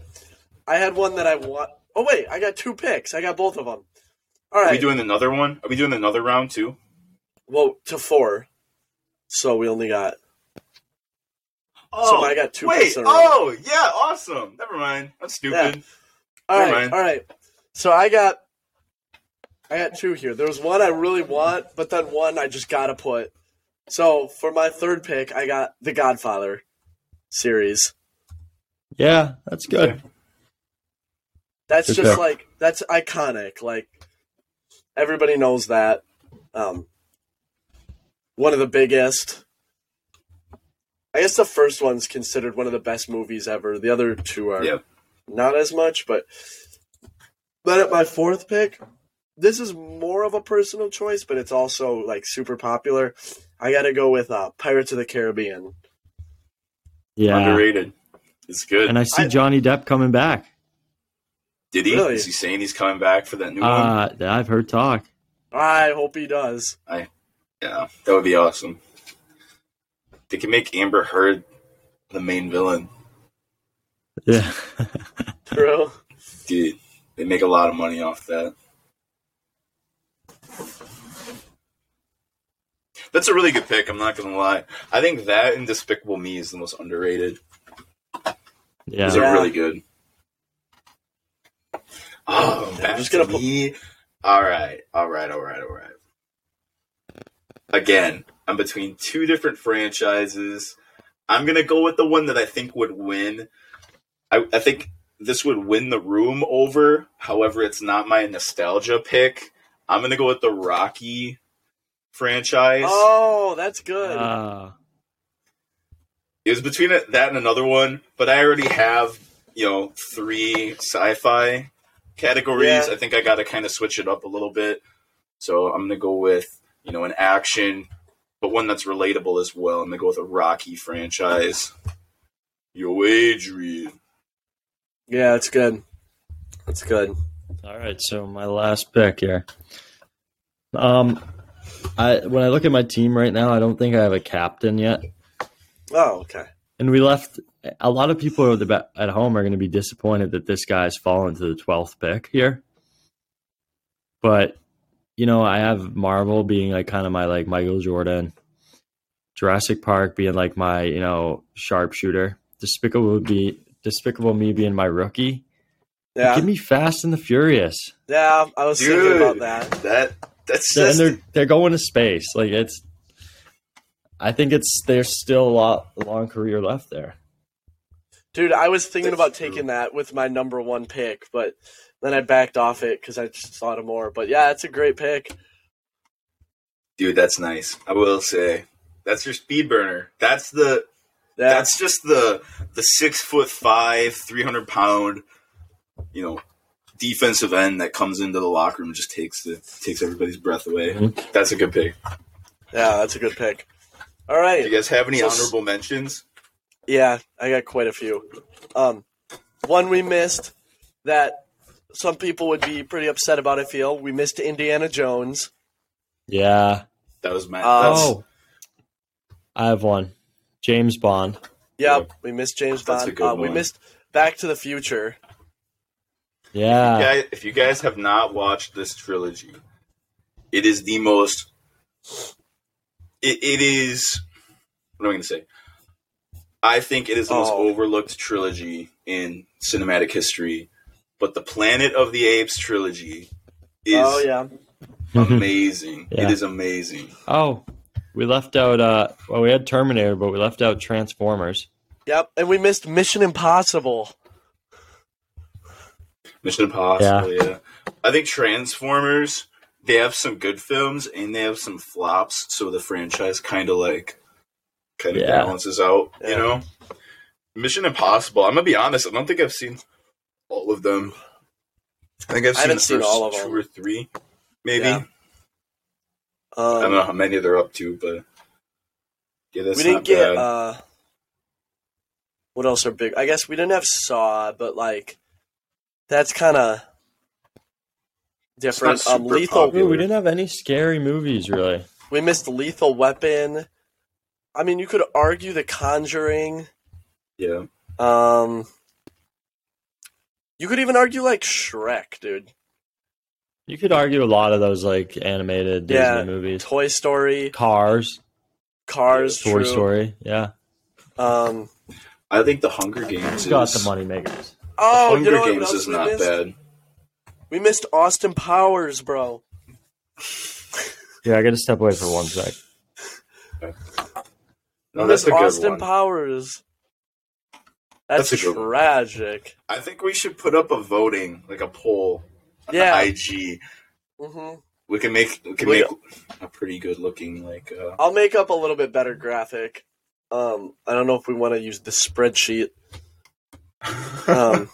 I had one that I want. Oh wait, I got two picks. I got both of them. All right. Are we doing another one? Are we doing another round too? well, to four. So we only got. Oh, I got two Wait, picks in a row. oh, yeah, awesome. Never mind. I'm stupid. All Never right. mind. All right. So I got. I got two here. There was one I really want, but then one I just gotta put. So for my third pick, I got the Godfather series. Yeah, that's good. Okay. That's Good just pick. like that's iconic. Like everybody knows that. Um, one of the biggest. I guess the first one's considered one of the best movies ever. The other two are Yep. not as much, but then at my fourth pick, this is more of a personal choice, but it's also like super popular. I got to go with uh, Pirates of the Caribbean. Yeah. Underrated. It's good. And I see I- Johnny Depp coming back. Did he? Really? Is he saying he's coming back for that new one? Uh, I've heard talk. I hope he does. I Yeah, that would be awesome. They can make Amber Heard the main villain. Yeah. Bro. Dude, they make a lot of money off that. That's a really good pick. I'm not gonna lie. I think that and Despicable Me is the most underrated. yeah. Those Yeah. are really good. Oh, I'm just gonna put- me. All right, all right, all right, all right. Again, I'm between two different franchises. I'm gonna go with the one that I think would win. I, I think this would win the room over. However, it's not my nostalgia pick. I'm gonna go with the Rocky franchise. Oh, that's good. Uh, It was between that and another one, but I already have, you know, three sci-fi categories. Yeah. I think I got to kind of switch it up a little bit. So I'm to go with, you know, an action, but one that's relatable as well. And they go with a Rocky franchise. Yo, Adrian. yeah, it's good. That's good. all right, so my last pick here. Um, I when I look at my team right now, I don't think I have a captain yet, Oh, okay. and we left. A lot of people at, the, at home are going to be disappointed that this guy's fallen to the twelfth pick here. But you know, I have Marvel being like kind of my like Michael Jordan, Jurassic Park being like my you know sharpshooter, Despicable be Despicable Me being my rookie. Yeah, Give me Fast and the Furious. yeah. I was thinking about that. that that's and just they're they're going to space. Like it's, I think it's there's still a lot a long career left there. Dude, I was thinking That's about true. taking that with my number one pick, but Then I backed off it because I just thought of more. But yeah, it's a great pick. Dude, that's nice. I will say. That's your speed burner. That's the Yeah, that's just the the six foot five, three hundred pound, you know, defensive end that comes into the locker room and just takes the takes everybody's breath away. Mhm. That's a good pick. yeah, that's a good pick. All right. Do you guys have any So- honorable mentions? Yeah, I got quite a few. Um, one we missed that some people would be pretty upset about. I feel we missed Indiana Jones. Yeah. That was Matt. Uh, Oh, I have one. James Bond. Yep, we missed James That's a Bond. good Uh, we missed Back to the Future. Yeah. guys, if you guys have not watched this trilogy, it is the most. It, it is. What am I going to say? I think it is the most Oh. overlooked trilogy in cinematic history. But the Planet of the Apes trilogy is oh yeah, amazing. Yeah. It is amazing. Oh, we left out. Uh, well, we had Terminator, but we left out Transformers. yep, and we missed Mission Impossible. Mission Impossible, yeah. I think Transformers, they have some good films and they have some flops, so the franchise kind of like kind of Yeah. balances out, Yeah. you know. Mission Impossible. I'm gonna be honest. I don't think I've seen all of them. I think I've I seen haven't the seen first all of two or three, maybe. Yeah. I don't Um, know how many they're up to, but yeah, that's we didn't not get bad. uh, what else are big? I guess we didn't have Saw, but like that's kind of different. Um, Lethal. popular. We didn't have any scary movies really. We missed Lethal Weapon. I mean, you could argue The Conjuring. yeah, Um, you could even argue like Shrek, dude. You could argue a lot of those like animated Disney Yeah. movies. Toy Story, Cars, Cars, Toy true. Story. Yeah. Um, I think the Hunger Games Who's is got the money makers? oh, Hunger you know what Games is not missed? bad. We missed Austin Powers, bro. Yeah, I got to step away for one sec. No, we that's missed a good Austin one. Powers. That's, That's a good one. tragic. I think we should put up a voting, like a poll on Yeah. the IG. hmm We can make we can We- make a pretty good looking like uh I'll make up a little bit better graphic. Um, I don't know if we want to use the spreadsheet. Um,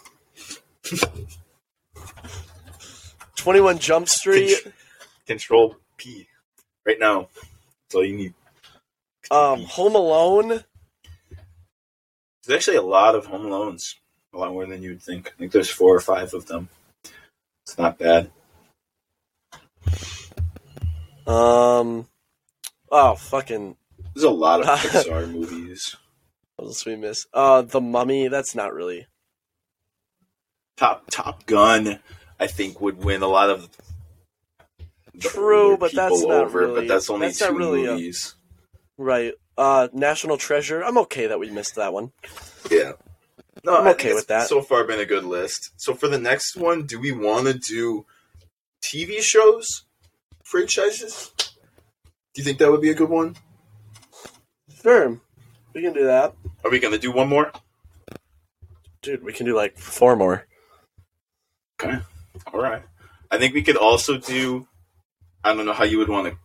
Twenty One Jump Street. control P right now. That's all you need. Um, Home Alone. There's actually a lot of Home Alones. A lot more than you'd think. I think there's four or five of them. It's not bad. Um, oh fucking There's a lot of Pixar movies. what else we miss? Uh, The Mummy. That's not really. Top Top Gun, I think, would win a lot of True, but that's people not over, really- But that's only that's two really a- movies. Right. Uh, National Treasure. I'm okay that we missed that one. Yeah. No, I'm okay with that. So far, been a good list. So for the next one, do we want to do TV shows, franchises? Do you think that would be a good one? Sure, we can do that, Are we gonna do one more? dude. We can do like four more. Okay. All right. I think we could also do. I don't know how you would want to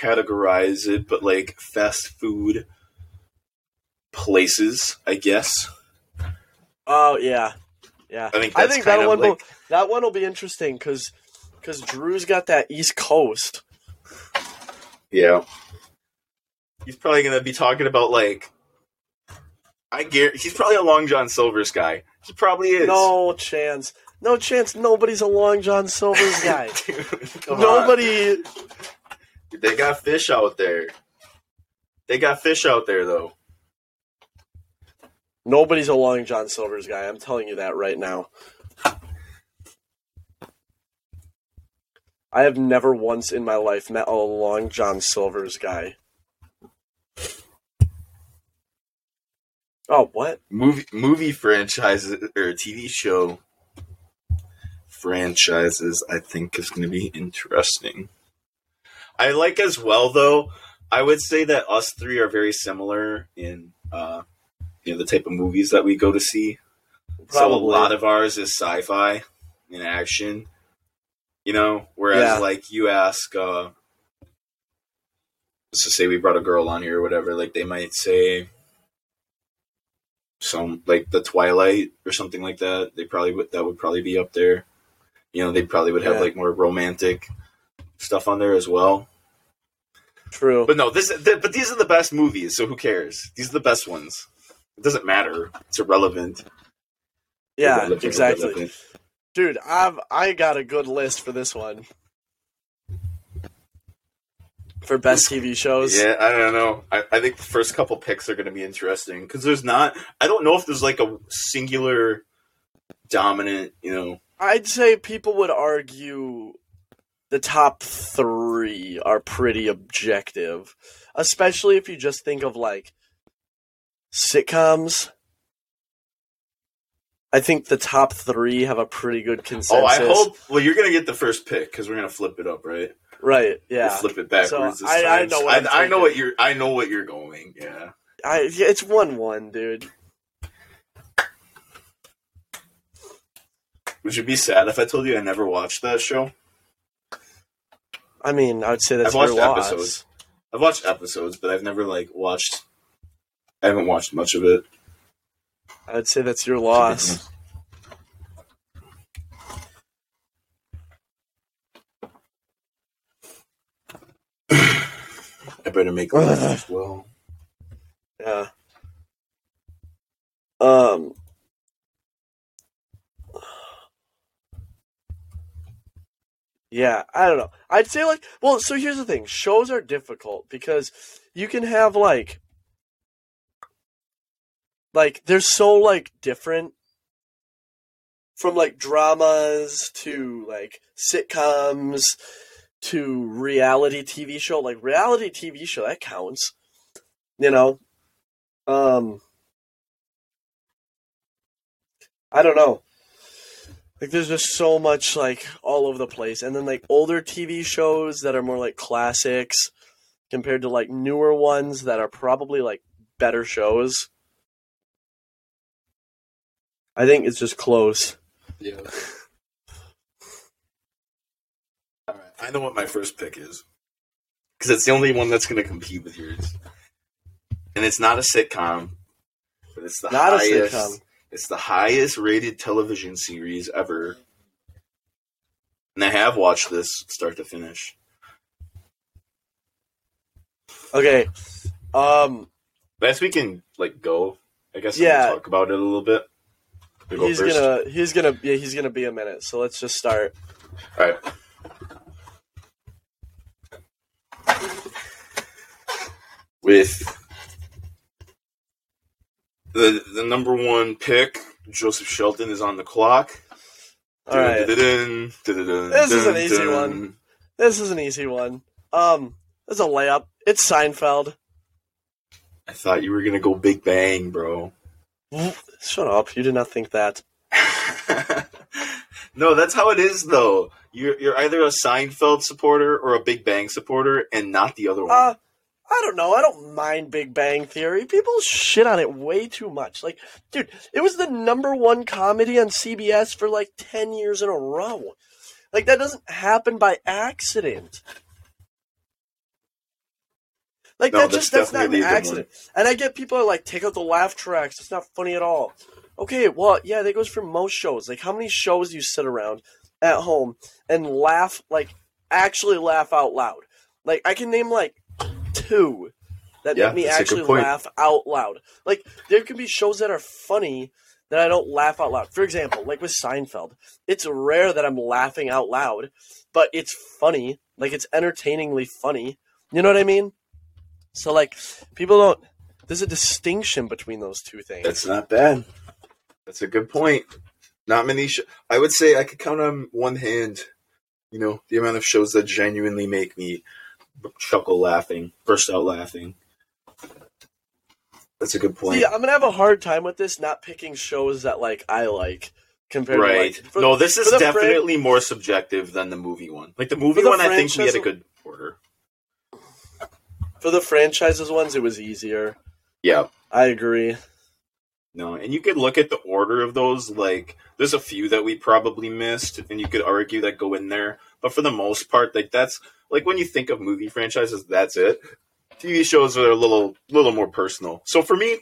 categorize it, but like fast food places, I guess. Oh yeah, yeah. I think I think that one will that one will be interesting because because Drew's got that East Coast. Yeah. He's probably gonna be talking about like. I guarantee he's probably a Long John Silver's guy. He probably is. No chance. No chance. Nobody's a Long John Silver's guy. Dude, come on. They got fish out there. They got fish out there though. Nobody's a Long John Silver's guy. I'm telling you that right now. I have never once in my life met a Long John Silver's guy. Oh, what? movie movie franchises or TV show franchises I think is going to be interesting. I like as well though. I would say that us three are very similar in uh, you know the type of movies that we go to see. So a lot of ours is sci-fi. in action. You know, whereas Yeah. like you ask, uh, let's just say we brought a girl on here or whatever, like they might say some like the Twilight or something like that. They probably would that would probably be up there. You know, they probably would have Yeah. like more romantic stuff on there as well. True. But no, this th- but these are the best movies, so who cares? These are the best ones. It doesn't matter. It's irrelevant. yeah, Irrelevant, exactly. irrelevant. Dude, I've I got a good list for this one. For best TV shows. Yeah, I don't know. I, I think the first couple picks are going to be interesting because there's not. I don't know if there's like a singular dominant. You know, I'd say people would argue the top three are pretty objective, especially if you just think of like sitcoms. I think the top three have a pretty good consensus. oh, I hope. Well, you're going to get the first pick because we're going to flip it up, right? Right? We'll Yeah. flip it backwards. So, this I-. I know what I, I know what you're. I know what you're going. Yeah. I it's one one, dude. Would you be sad if I told you I never watched that show? I mean, I would say that's I've watched your loss. episodes. I've watched episodes, but I've never like watched. I haven't watched much of it. I would say that's your loss. I better make a as well. Yeah. Um. Yeah, I don't know. I'd say like, well, so here's the thing: shows are difficult because you can have like, like they're so like different from like dramas to like sitcoms to reality TV show. Like reality TV show that counts, you know. Um, I don't know. Like, there's just so much like all over the place, and then like older TV shows that are more like classics compared to like newer ones that are probably like better shows. I think it's just close. Yeah. All right, I know what my first pick is because it's the only one that's going to compete with yours, and it's not a sitcom, but it's the Not a highest. It's the highest rated television series ever, and I have watched this start to finish. Okay. Um, Last we can like go. I guess Yeah. I'll talk about it a little bit. He's gonna he's gonna yeah he's gonna be a minute. So let's just start. All right. With the the number one pick, Joseph Shelton is on the clock. All right. This is an easy one. This is an easy one. Um, this is a layup. It's Seinfeld. I thought you were gonna go Big Bang, bro. Shut up. You did not think that. no, that's how it is, though. You're you're either a Seinfeld supporter or a Big Bang supporter, and not the other one. Uh, I don't know. I don't mind Big Bang Theory. People shit on it way too much. Like, dude, it was the number one comedy on CBS for like 10 years in a row. Like, that doesn't happen by accident. Like, No, that that's just, that's not an definitely a good accident. And I get people are like, take out the laugh tracks. It's not funny at all. Okay, well, yeah, that goes for most shows. Like, how many shows do you sit around at home and laugh, like, actually laugh out loud? Like, I can name, like, two that Yeah, make me that's a good actually laugh out loud. Like, there can be shows that are funny that I don't laugh out loud. For example, like with Seinfeld, it's rare that I'm laughing out loud, but it's funny. Like, it's entertainingly funny. You know what I mean? So, like, people don't. There's a distinction between those two things. That's not bad. That's a good point. Not many. Sh- I would say I could count on one hand. You know the amount of shows that genuinely make me chuckle, laughing, burst out laughing. That's a good point. See, I'm gonna have a hard time with this, not picking shows that like I like compared right. to like. for- no, this is for the fran- definitely more subjective than the movie one. Like the movie the one, I think we had a good order. for the franchises ones, it was easier. Yeah. I agree. No, and you could look at the order of those. Like, there's a few that we probably missed, and you could argue that go in there. But for the most part, like that's like when you think of movie franchises, that's it. TV shows are a little, little more personal. So for me,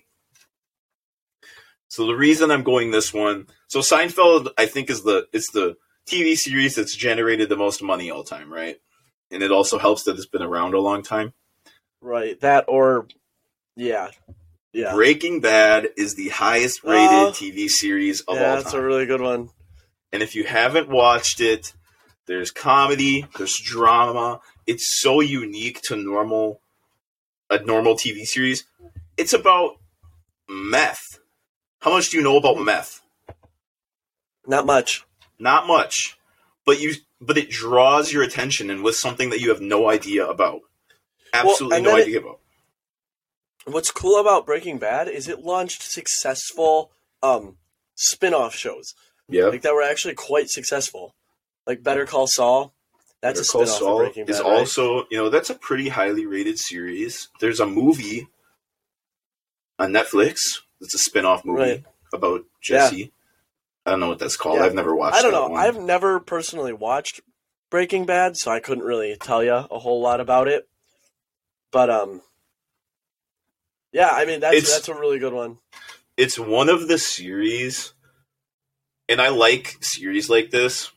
so the reason I'm going this one, so Seinfeld, I think is the it's the TV series that's generated the most money all time, right? And it also helps that it's been around a long time. Right. That or yeah. Yeah. Breaking Bad is the highest rated uh, Oh. TV series of yeah, all time. that's a really good one. and if you haven't watched it, there's comedy, there's drama. It's so unique to normal a normal TV series. It's about meth. How much do you know about meth? Not much. Not much. But you but it draws your attention and with something that you have no idea about. Absolutely and no then it- idea about. What's cool about Breaking Bad is it launched successful um spin-off shows. Yeah. Like that were actually quite successful. Like Better Call Saul. That's Better a Call Saul of Breaking Bad. is right? also, you know, that's a pretty highly rated series. There's a movie on Netflix. It's a spin-off movie Right. about Jesse. I don't know what that's called. Yeah. I've never watched I don't know. one. I've never personally watched Breaking Bad, so I couldn't really tell you a whole lot about it. But um yeah, I mean that's It's- that's a really good one. It's one of the series and I like series like this.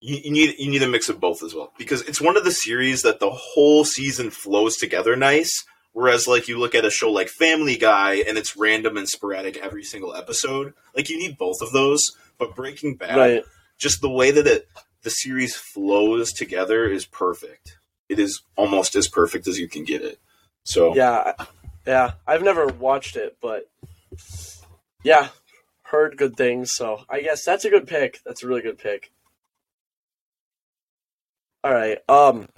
You, you need you need a mix of both as well because it's one of the series that the whole season flows together nice. Whereas, like you look at a show like Family Guy and it's random and sporadic every single episode. Like you need both of those. But Breaking Bad, Right. just the way that it the series flows together is perfect. It is almost as perfect as you can get it. So Yeah. Yeah. I've never watched it, but yeah, heard good things, so I guess that's a good pick. That's a really good pick. All right. Um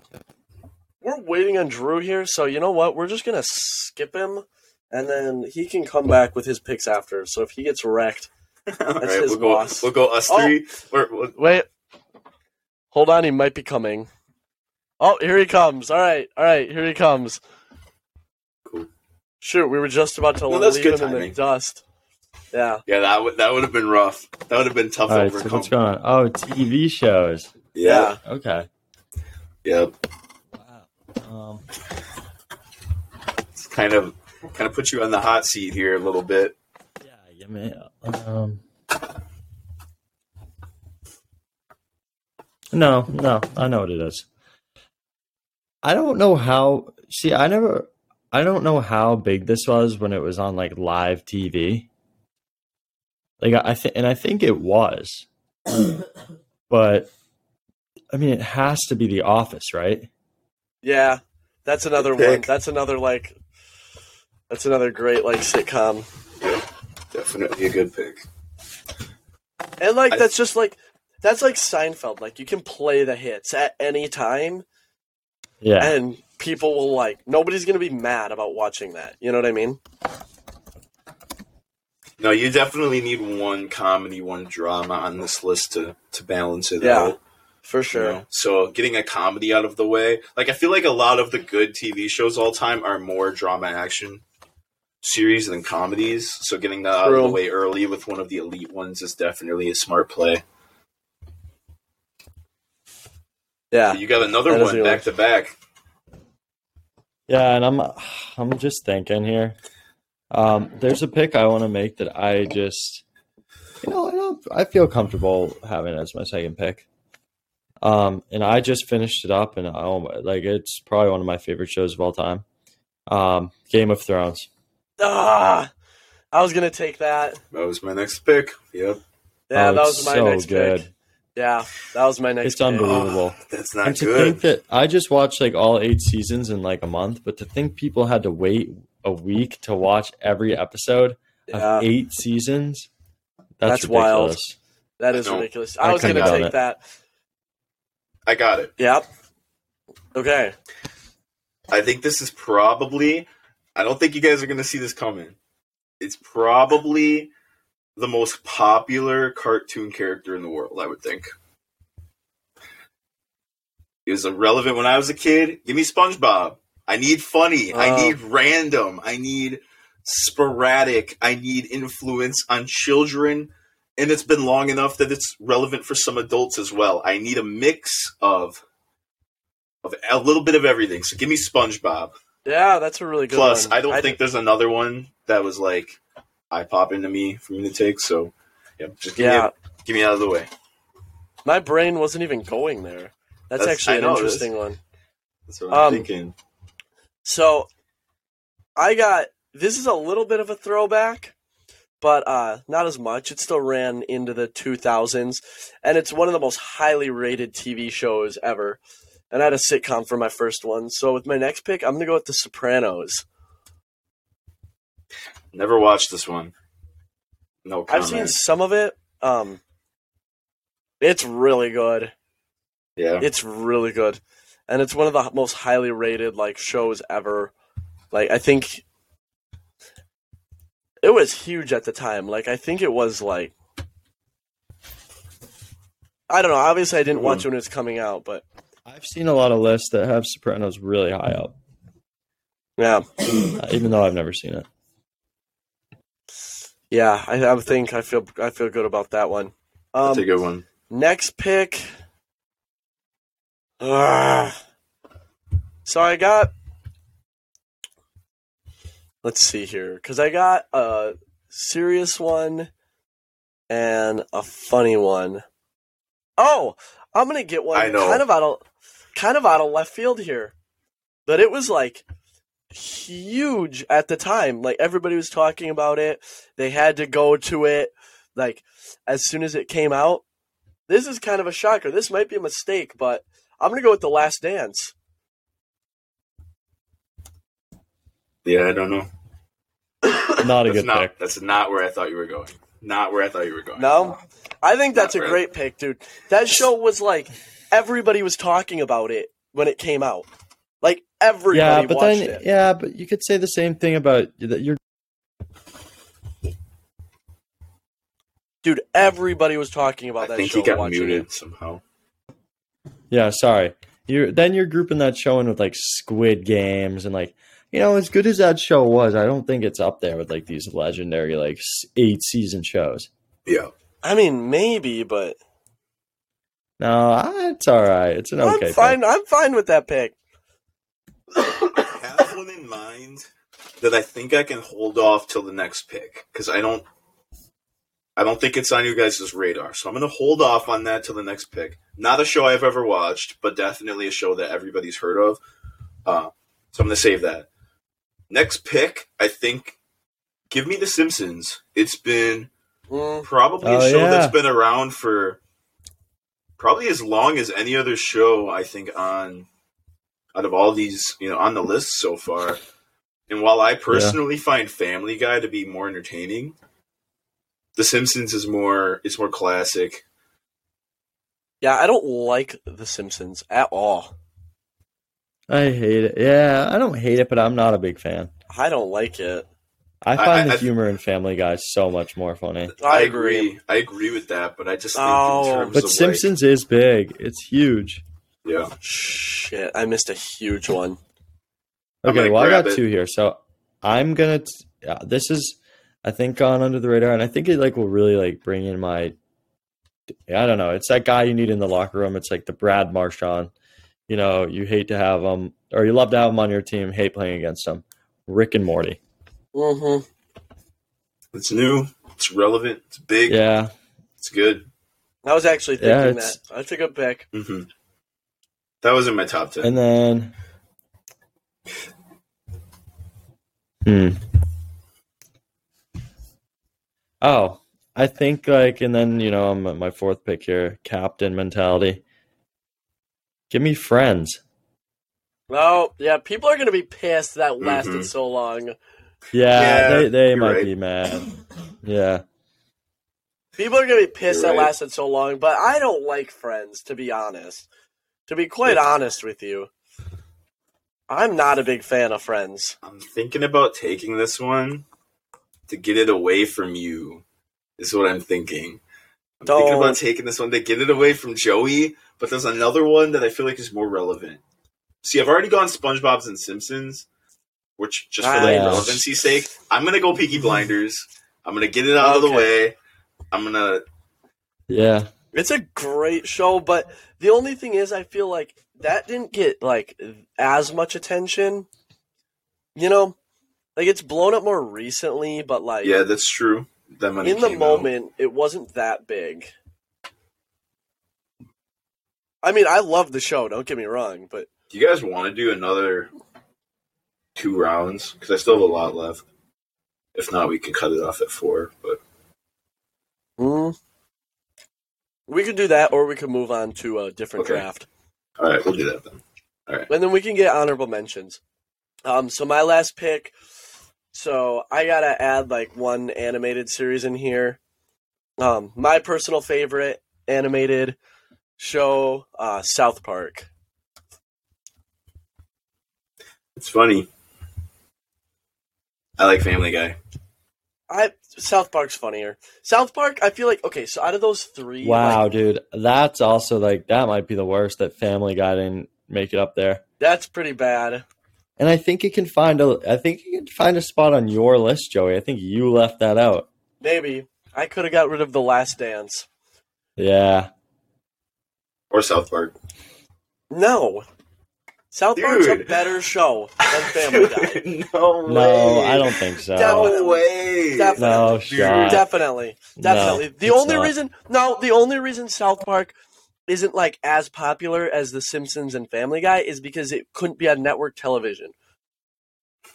we're waiting on Drew here, so you know what? We're just going to skip him and then he can come back with his picks after. So if he gets wrecked, all right, his we'll go. We'll go us Oh. three. We're- we'll- Wait. Hold on, he might be coming. Oh, here he comes. All right, all right, here he comes. Cool. Shoot, we were just about to Well, that's leave good him in the dust. Yeah. yeah, that would that would have been rough. That would have been tough All to right, so what's going on? Oh, TV shows. yeah, Okay. Yeah. Um, It's kind of kind of put you on the hot seat here a little bit. yeah, give me. Um, no, no, I know what it is. I don't know how. See, I never. I don't know how big this was when it was on like live TV. Like I think, and I think it was, but I mean, it has to be The Office, right? Yeah. That's another Good one. That's another like that's another great like sitcom. Yeah, Definitely a good pick. And like I- that's just like that's like Seinfeld. Like you can play the hits at any time Yeah, and people will like nobody's going to be mad about watching that. You know what I mean? No, you definitely need one comedy, one drama on this list to to balance it Yeah. out. For you sure. know? So getting a comedy out of the way, like I feel like a lot of the good TV shows all time are more drama action series than comedies. So getting that out of the way early with one of the elite ones is definitely a smart play. Yeah. You got another one the back to back. Yeah, and I'm I'm just thinking here. Um, there's a pick I want to make that I just, you know, I don't, I feel comfortable having as my second pick. Um, and I just finished it up, and oh, my- like it's probably one of my favorite shows of all time. Um, Game of Thrones. Ah, I was gonna take that. That was my next pick. Yep. Yeah, Oh, that was my so next good. pick. Yeah, that was my next. It's pick. unbelievable. Oh, that's not and to good. think that I just watched like all eight seasons in like a month, but to think people had to wait a week to watch every episode Yeah, of eight seasons, that's, That's wild. that is No, ridiculous. I I was gonna take it. that. I got it. Yep. Okay. I think this is probably. I don't think you guys are going to see this coming. It's probably the most popular cartoon character in the world. I would think. It was irrelevant when I was a kid. Give me SpongeBob. I need funny. I Oh. need random. I need sporadic. I need influence on children, and it's been long enough that it's relevant for some adults as well. I need a mix of of a little bit of everything. So give me SpongeBob. Yeah, that's a really good Plus, one. Plus, I don't think there's another one that was like eye popping to me for me to take. So yeah, just give, Yeah. me, give me out of the way. my brain wasn't even going there. That's, That's- actually I an know, interesting one. That's what I'm Um, thinking. So I got this is a little bit of a throwback, but uh, not as much. It still ran into the 2000s, and it's one of the most highly rated TV shows ever. And I had a sitcom for my first one. So with my next pick, I'm gonna go with The Sopranos. Never watched this one. No I've seen some of it. Um, it's really good. yeah. It's really good, and it's one of the most highly rated like shows ever. Like I think it was huge at the time. Like I think it was like I don't know. Obviously, I didn't watch it when it was coming out, but I've seen a lot of lists that have Sopranos really high up, yeah, uh, even though I've never seen it. yeah. I, I think I feel I feel good about that one. That's a Um, good one. next pick. Ugh. So I got. Let's see here, because I got a serious one and a funny one. Oh, I'm gonna get one I know. kind of out of kind of out of left field here, but it was like huge at the time. Like everybody was talking about it. They had to go to it. Like as soon as it came out. This is kind of a shocker. This might be a mistake, but I'm gonna go with the Last Dance. Yeah, I don't know. Not a That's good not. pick. That's not where I thought you were going. Not where I thought you were going. No, I think that's a Not great pick, dude. That show was like everybody was talking about it when it came out. Like everybody Yeah, but watched then it. yeah, but you could say the same thing about that. You're Dude, everybody was talking about I that I think he got muted It. somehow. yeah. Sorry, you then you're grouping that show in with like Squid Games and like you know as good as that show was, I don't think it's up there with like these legendary like eight season shows. Yeah. I mean, maybe, but No, I- it's all right. It's an okay. I'm pick. fine. I'm fine with that pick. I have one in mind that I think I can hold off till the next pick because I don't. I don't think it's on you guys' radar, so I'm going to hold off on that till the next pick. Not a show I've ever watched, but definitely a show that everybody's heard of. Uh, so I'm going to save that. Next pick, I think. Give me The Simpsons. It's been Mm, probably a Oh, show yeah. that's been around for probably as long as any other show I think on out of all these you know on the list so far. And while I personally find Family Guy to be more entertaining, The Simpsons is more it's more classic. yeah, I don't like The Simpsons at all. I hate it. Yeah, I don't hate it, but I'm not a big fan. I don't like it. I I- find I- the I- humor in Family Guy so much more funny. I agree. I agree with that, but I just think Oh. in terms But of Simpsons is big. It's huge. yeah. Shit, I missed a huge one. Okay, well, I got it. two here. So I'm gonna. T- yeah, this is, I think, gone under the radar, and I think it like will really like bring in my. I don't know. It's that guy you need in the locker room. It's like the Brad Marchand. You know, you hate to have them, or you love to have them on your team. Hate playing against them. Rick and Morty. Mm-hmm. It's new, it's relevant, it's big, Yeah, it's good. I was actually Yeah, thinking it's- that. That's a good pick. hmm That was in my top ten. and then. Hmm. Oh, I think like, and then you know, I'm at my fourth pick here, captain mentality. Give me friends. Oh, yeah, people are going to be pissed that lasted Mhm. so long. Yeah, Yeah, they they might right. be mad. Yeah, People are going to be pissed You're that right. lasted so long, but I don't like Friends, to be honest. To be quite Yeah. honest with you, I'm not a big fan of Friends. I'm thinking about taking this one to get it away from you. Is what I'm thinking. I'm thinking Don't. about taking this one to get it away from Joey, but there's another one that I feel like is more relevant. See, I've already gone SpongeBob's and Simpsons, which just for like yeah. relevancy's sake, I'm gonna go Peaky mm-hmm. Blinders. I'm gonna get it out of the way. I'm gonna Yeah. It's a great show, but the only thing is, I feel like that didn't get like as much attention. You know, like it's blown up more recently, but like yeah, that's true. That money in the came out. moment, it wasn't that big. I mean, I love the show. Don't get me wrong, but Do you guys want to do another two rounds? Because I still have a lot left. If not, we can cut it off at four. But mm, we could do that, or we could move on to a different Okay. draft. all right, we'll do that then. All right, and then we can get honorable mentions. Um, so my last pick. So I gotta add like one animated series in here. Um, my personal favorite animated show, uh, South Park. It's funny. I like Family Guy. I South Park's funnier. South Park, I feel like okay. So out of those three, Wow, like, dude. That's also like that might be the worst that Family Guy didn't make it up there. that's pretty bad. And I think it can find a I think you can find a spot on your list, Joey. I think you left that out. Maybe I could have got rid of the Last Dance. Yeah. Or South Park. No, South Park's a better show than Family Guy. no way. No, I don't think so. Definitely. No way. Definitely. No Dude. shot. Definitely, definitely. No, the only not. reason, no, the only reason South Park isn't like as popular as The Simpsons and Family Guy is because it couldn't be on network television.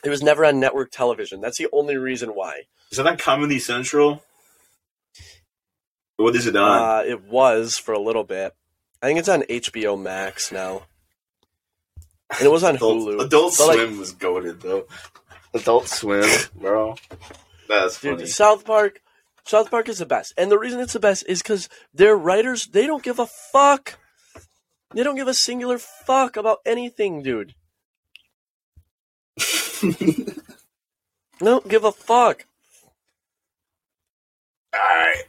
It was never on network television. That's the only reason why. Is that on Comedy Central? What is it on? Uh, it was for a little bit. I think it's on HBO Max now, and it was on Adult, Hulu. Adult But, like, Swim was goaded though. Adult Swim, bro. That's funny. Dude, South Park, South Park is the best, and the reason it's the best is because their writers they don't give a fuck. They don't give a singular fuck about anything, dude. They don't give a fuck. Alright.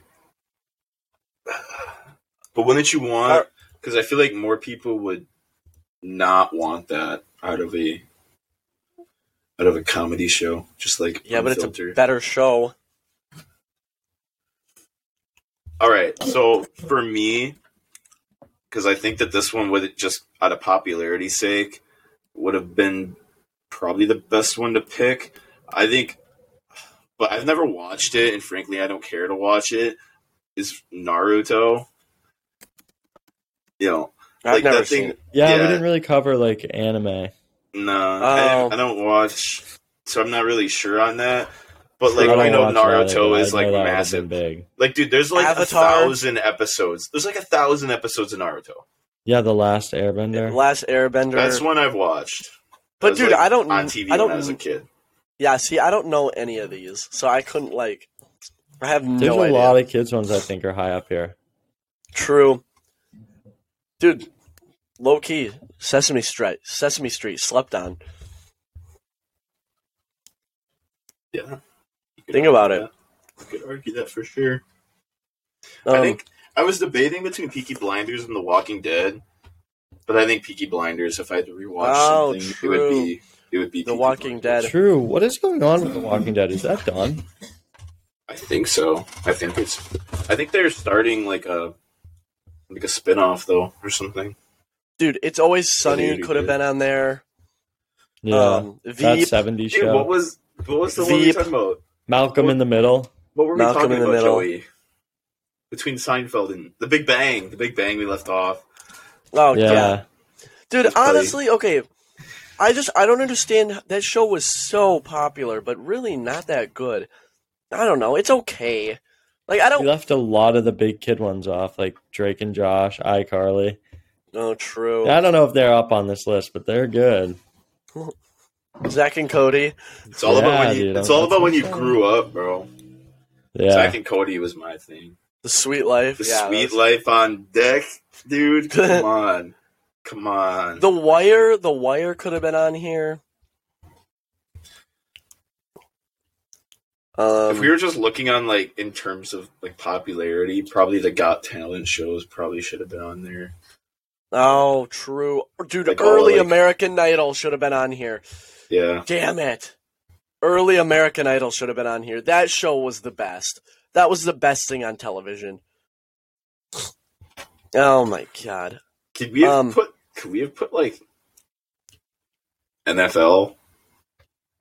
But wouldn't you want? Because I feel like more people would not want that out of a out of a comedy show, just like Yeah, but it's a better show. All right, so for me, because I think that this one would just out of popularity sake would have been probably the best one to pick. I think, but I've never watched it, and frankly, I don't care to watch it. Is Naruto? You know, I've like never that seen thing. it. Yeah, we didn't really cover like anime. No, I, Oh. I don't watch, so I'm not really sure on that. But like, I I know Naruto either. is I like know that would've massive. big. Like, dude, there's like Avatar. a thousand episodes. There's like a thousand episodes of Naruto. Yeah, the last Airbender. Last Airbender. That's one I've watched. but dude, like, I don't. on TV I don't. when I was a kid. yeah, see, I don't know any of these, so I couldn't like. I have There's no There's a idea. lot of kids ones I think are high up here. True, dude. Low key, Sesame Street. Sesame Street slept on. Yeah, Think argue about it. that. You could argue that for sure. Um, I think I was debating between Peaky Blinders and The Walking Dead, but I think Peaky Blinders. If I had to rewatch Oh, something, it true. would be it would be The Peaky Walking Blinders. Dead. True. What is going on with The Walking Dead? Is that done? I think so. I think it's. I think they're starting like a like a spin off though or something. dude, it's always sunny. already Could have been on there. Yeah. Um, that Veep. 70s Dude, show. what was what was the one we talking about? Malcolm in the Middle. What were we Malcolm talking in the about, Middle. Joey? Between Seinfeld and The Big Bang, The Big Bang, we left off. Oh yeah. yeah, dude. It's funny. Honestly, okay. I just I don't understand. That show was so popular, but really not that good. I don't know. It's okay. Like I don't. left a lot of the big kid ones off, like Drake and Josh, iCarly. Oh, true. I don't know if they're up on this list, but they're good. Zack and Cody. It's all about when you. dude, it's all about when you insane. grew up, bro. Yeah. Zack and Cody was my thing. The Suite Life. The yeah, sweet that's- life on deck, dude. Come on, come on. The Wire. The Wire could have been on here. Um, if we were just looking on like in terms of like popularity, probably the Got Talent shows probably should have been on there. oh, true, dude. Like all, early like- American Idol should have been on here. Yeah. Damn it. Early American Idol should have been on here. That show was the best. That was the best thing on television. Oh my god. Could we have Um, put? Could we have put like NFL?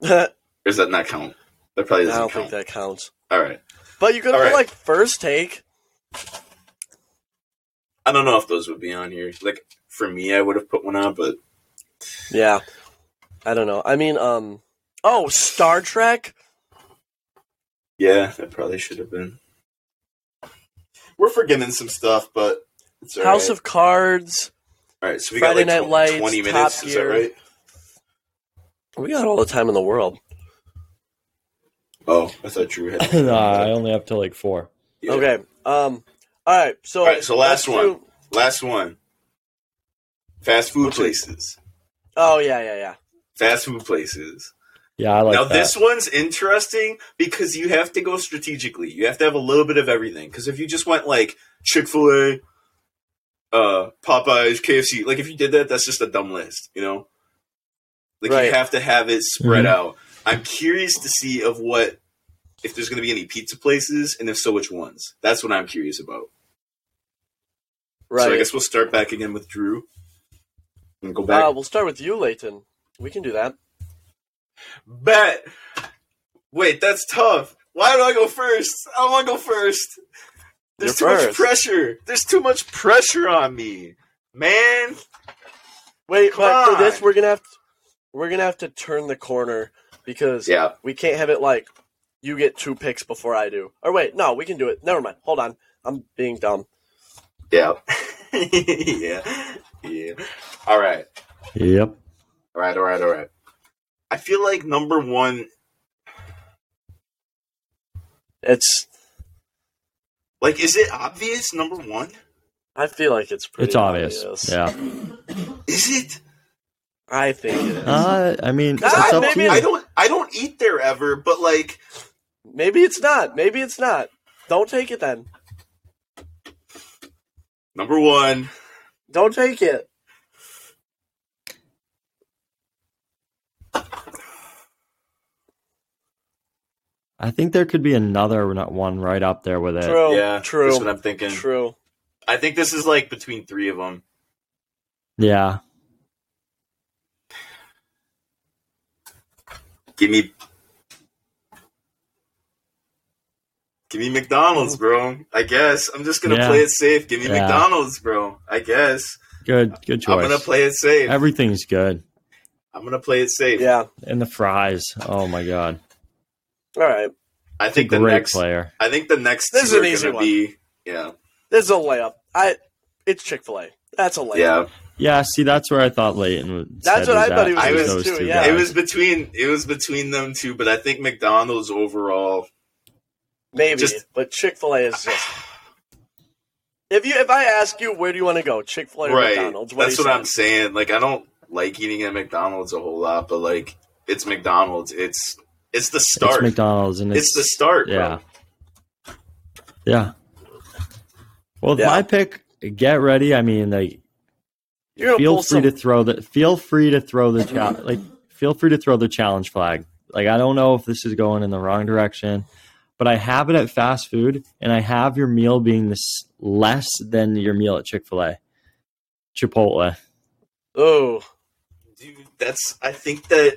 Does that not count? That probably doesn't don't count. think that counts. All right. But you could have All right. like first take. I don't know if those would be on here. Like for me, I would have put one on, but Yeah. I don't know. I mean, um Oh, Star Trek? yeah, that probably should have been. We're forgetting some stuff, but it's all House right. of Cards. All right, so we Friday got Night like tw- Lights, twenty Top minutes. Is that right? We got all the time in the world. Oh, I thought you had. nah, I only up to like four. Yeah. Okay. Um all right. So All right, so last let's one. do- Last one. Fast food Which places. Oh yeah, yeah, yeah. Fast food places. Yeah, I like now that. this one's interesting because you have to go strategically. You have to have a little bit of everything. Because if you just went like Chick Fil A, uh, Popeyes, KFC, like if you did that, that's just a dumb list. You know, like Right. you have to have it spread Mhm. out. I'm curious to see of what if there's going to be any pizza places, and if so, which ones. That's what I'm curious about. Right. So I guess we'll start back again with Drew. And go back. Uh, we'll start with you, Layton. We can do that. Bet. Wait, that's tough. Why do I go first? I don't want to go first. There's You're too much pressure. There's too much pressure on me, man. Wait, Come but for this, we're gonna have to, we're gonna have to turn the corner because Yeah. we can't have it like you get two picks before I do. Or wait, no, we can do it. Never mind. Hold on, I'm being dumb. Yeah. yeah. Yeah. All right. Yep. All right. All right. All right. I feel like number one, It's. like, is it obvious? Number one, I feel like it's pretty It's obvious. Yeah. is it? I think it is. Uh, I mean, Ah, it's up to maybe- you. I don't. I don't eat there ever, but like, Maybe it's not. Maybe it's not. Don't take it then. number one, Don't take it. I think there could be another one right up there with it. True. yeah, True. That's what I'm thinking. True. I think this is like between three of them. Yeah. Give me, give me McDonald's, oh. bro. I guess I'm just gonna Yeah. play it safe. Give me Yeah. McDonald's, bro. I guess Good. Good choice. I'm gonna play it safe. Everything's good. I'm gonna play it safe. Yeah. And the fries. Oh my god. All right. I think the next. player. I think the next This is an easy one. be. Yeah. This is a layup. I. It's Chick Fil A. That's a layup. Yeah. Yeah. See, that's where I thought Leighton. would- That's what I thought he was gonna those do, two yeah. It was between. It was between them two, but I think McDonald's overall. Maybe, Just- but Chick Fil A is just. If you if I ask you where do you want to go, Chick Fil A or right. McDonald's? That's what you I'm saying. Like I don't like eating at McDonald's a whole lot, but like it's McDonald's. It's it's the It's start. McDonald's, and it's, It's the start, bro. yeah, yeah. Well, with Yeah. my pick, get ready. I mean, like, You're feel free some. to throw the feel free to throw the cha- like feel free to throw the challenge flag. Like, I don't know if this is going in the wrong direction, but I have it at fast food, and I have your meal being this less than your meal at Chick Fil A, Chipotle. oh, Dude, that's. I think that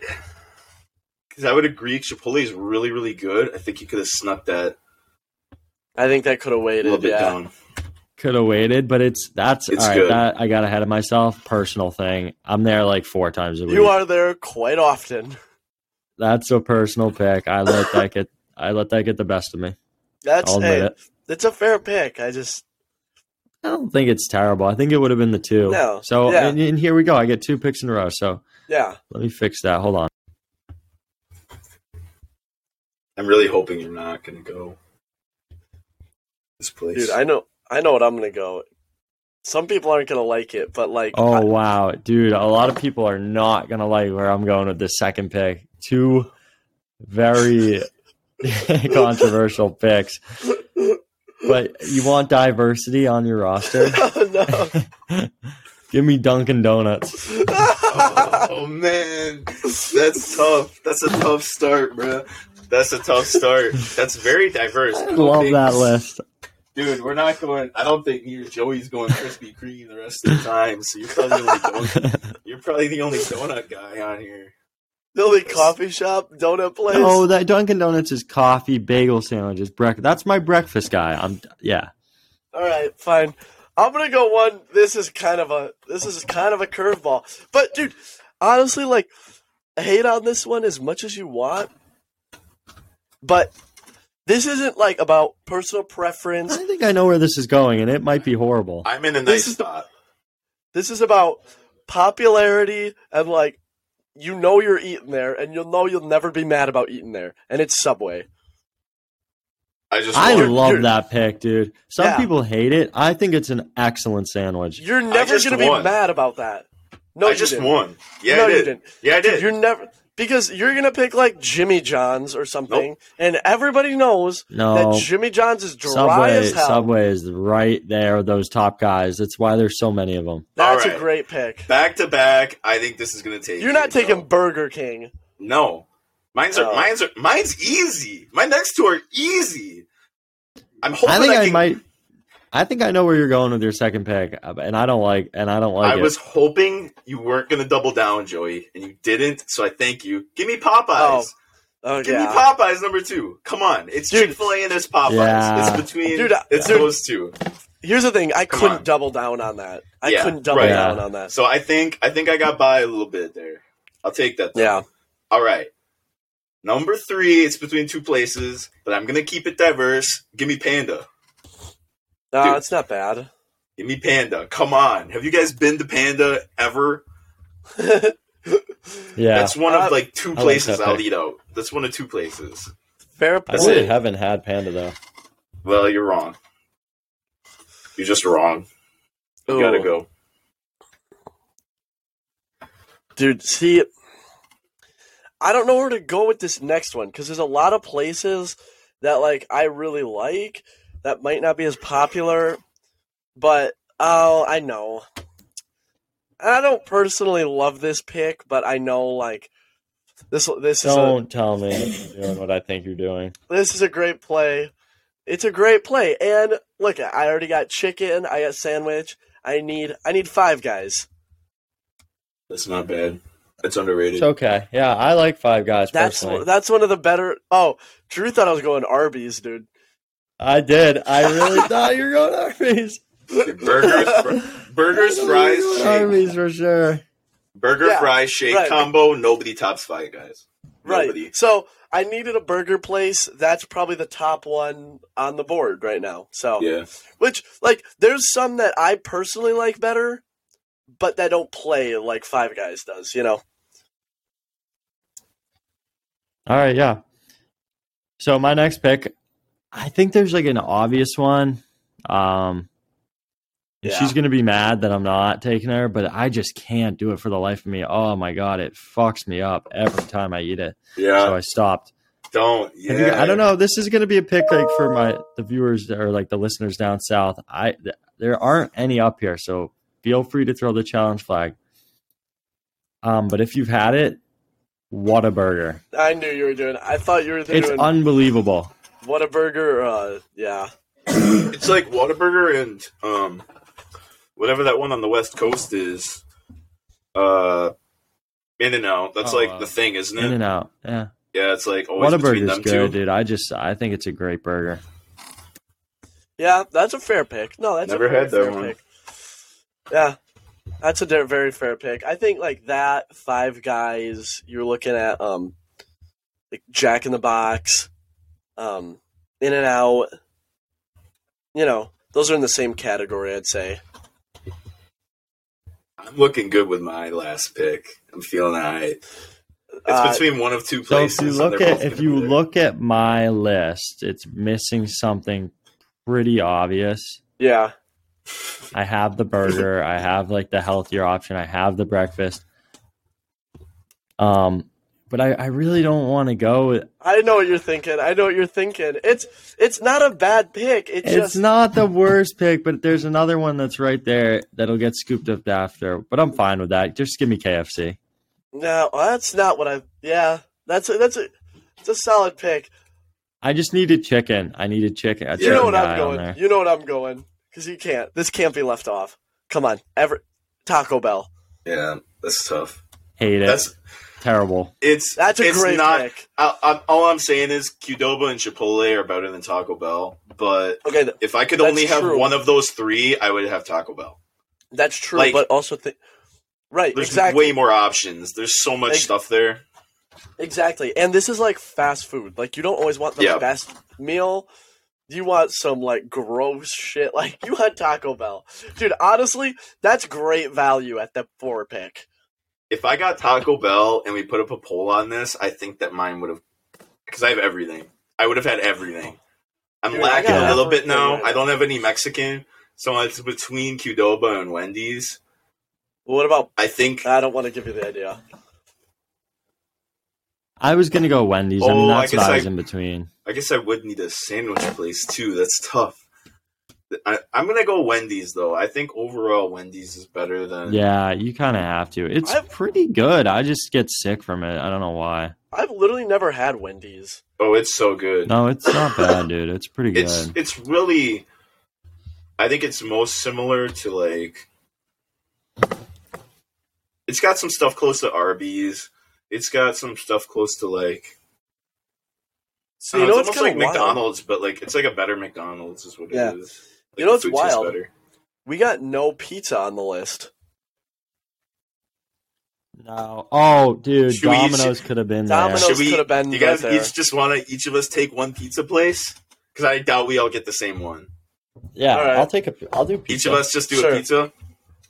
because I would agree. Chipotle is really, really good. I think you could have snuck that I think that could have a little bit yeah. down. Could have waited, but it's that's It's all right. good. That I got ahead of myself. Personal thing. I'm there like four times a week. You are there quite often. That's a personal pick. I let that get. I let that get the best of me. That's I'll admit hey, it. it's a fair pick. I just I don't think it's terrible. I think it would have been the two. No. So Yeah. and, and here we go. I get two picks in a row. So yeah. let me fix that. Hold on. I'm really hoping you're not going to go this place. Dude, I know I know what I'm gonna go. Some people aren't gonna like it, but like Oh I- wow, dude! A lot of people are not gonna like where I'm going with this second pick. Two very controversial picks. But you want diversity on your roster? no. Give me Dunkin' Donuts. oh man, that's tough. That's a tough start, bro. That's a tough start. That's very diverse. I Love think- that list. Dude. We're not going. I don't think me or Joey's going Krispy Kreme the rest of the time. So you're probably the only donut, you're probably the only donut guy on here. The only coffee shop, donut place. oh, that Dunkin' Donuts is coffee, bagel sandwiches, breakfast. That's my breakfast guy. I'm yeah. All right, fine. I'm gonna go one. This is kind of a this is kind of a curveball, but dude, honestly, like hate on this one as much as you want, but this isn't like about personal preference. I think I know where this is going, and it might be horrible. I'm in a This nice is the- spot. This is about popularity and like you know you're eating there, and you'll know you'll never be mad about eating there, and it's Subway. I just. I want- love you're- that pick, dude. Some Yeah. people hate it. I think it's an excellent sandwich. You're never gonna be mad about that. No, I you just didn't. won. Yeah, No, I you did. didn't. Yeah, I did. You're never because you're gonna pick like Jimmy John's or something, and everybody knows No. that Jimmy John's is dry Subway, as hell. Subway is right there. Those top guys. That's why there's so many of them. That's a great pick. Back to back. I think this is gonna take. You're not it, taking no. Burger King. No, mine's are Oh. mine's are mine's easy. My next two are easy. I'm hoping I think I, can, might. I think I know where you're going with your second pick, uh, and I don't like, and I don't like I it. was hoping you weren't gonna double down, Joey, and you didn't. So I thank you. Give me Popeyes. Oh Give me. Popeyes number two. Come on, it's Chick Fil A and it's Popeyes. Yeah. It's between. Dude, I- it's dude. those two. Here's the thing. I Come couldn't on. double down on that. I Yeah, couldn't double right. down on that. So I think I think I got by a little bit there. I'll take that. though. Yeah. All right. Number three, it's between two places, but I'm gonna keep it diverse. Give me Panda. No, Dude. it's not bad. Give me Panda. Come on. Have you guys been to Panda ever? yeah, That's one Uh, of like two like places that I'll pick. eat out. That's one of two places. Fair I really haven't had panda though. Well, you're wrong. You're just wrong. You gotta go. Dude, see, I don't know where to go with this next one because there's a lot of places that like I really like that might not be as popular, but oh, I know. I don't personally love this pick, but I know like this this is a, Don't tell me you're doing what I think you're doing. this is a great play. It's a great play, and look, I already got chicken. I got sandwich. I need I need five guys. That's not bad. It's underrated. It's okay. Yeah, I like Five Guys That's personally. that's one of the better. Oh, Drew thought I was going Arby's, dude. I did. I really thought you were going Arby's. burgers, fr- burgers, fries, shake. Arby's for sure. burger, Yeah, fries, shake right. combo. Nobody tops five guys. Right. Nobody. So I needed a burger place. That's probably the top one on the board right now. So, Yeah. which like, there's some that I personally like better, but that don't play like Five Guys does. You know. All right, yeah. So my next pick, I think there's like an obvious one. Um, Yeah. she's gonna be mad that I'm not taking her, but I just can't do it for the life of me. Oh my god, it fucks me up every time I eat it. Yeah. So I stopped. don't. Yeah. I don't know. This is gonna be a pick like for my the viewers or like the listeners down south. I th- there aren't any up here, so feel free to throw the challenge flag. Um, but if you've had it, Whataburger! I knew you were doing. I thought you were doing It's unbelievable. What a burger. Uh, yeah. It's like Whataburger and um, whatever that one on the West Coast is. Uh, In-N-Out. That's Oh, like uh, the thing, isn't it? In-N-Out, yeah. yeah, it's like always between Whataburger's them good, two. dude. I just I think it's a great burger. Yeah, that's a fair pick. No, that's Never a very had that fair one. pick. Yeah, that's a very fair pick. I think like that Five Guys. You're looking at um, like Jack in the Box, um, In-N-Out. You know, those are in the same category. I'd say. I'm looking good with my last pick. I'm feeling alright. It's Uh, between one of two So places. if you look at if you look at my list, it's missing something pretty obvious. yeah, I have the burger, I have like the healthier option, I have the breakfast. Um but I, I really don't want to go. I know what you're thinking. I know what you're thinking. It's it's not a bad pick. It's, It's just not the worst pick, but there's another one that's right there that'll get scooped up after. But I'm fine with that. Just give me KFC. no. That's not what I. Yeah, that's a, that's a it's a solid pick. I just need needed chicken. I need needed chicken. A You know what I'm going. You know what I'm going because you can't. This can't be left off. Come on, ever Taco Bell. Yeah, that's tough. Hate it. That's Terrible. it's That's a it's great not. pick. I, I, all I'm saying is Qdoba and Chipotle are better than Taco Bell. But Okay, th- if I could only have true. one of those three, I would have Taco Bell. that's true. Like- but also, th- right? There's exactly. way more options. There's so much Ex- stuff there. Exactly. And this is like fast food. Like you don't always want the Yeah. best meal. You want some like gross shit. Like you want Taco Bell. Dude, honestly, that's great value at the four pick. If I got Taco Bell and we put up a poll on this, I think that mine would have because I have everything. I would have had everything. I'm Dude, lacking a little bit now. right I don't have any Mexican, so it's between Qdoba and Wendy's. What about I think I don't want to give you the idea. I was gonna go Wendy's. I Oh, mean, I that's guess what I I- was in between. I guess I would need a sandwich place too. That's tough. I, I'm gonna go Wendy's though. I think overall Wendy's is better than Yeah, you kind of have to. It's I've- pretty good. I just get sick from it. I don't know why. I've literally never had Wendy's. Oh, it's so good. No, it's not bad, dude. It's pretty good. it's it's really. I think it's most similar to like. It's got some stuff close to Arby's. It's got some stuff close to like. So you don't know it's what's almost kind like of wild? McDonald's, but like it's like a better McDonald's is what Yeah. it is. Like, You know the what's wild? better. We got no pizza on the list. no. Oh, dude, Should we each- Domino's could have been Domino's there. Should we? could have been you guys right there. each just want to each of us take one pizza place? Because I doubt we all get the same one. Yeah, All right. I'll take a. I'll do pizza. Each of us just do Sure. a pizza.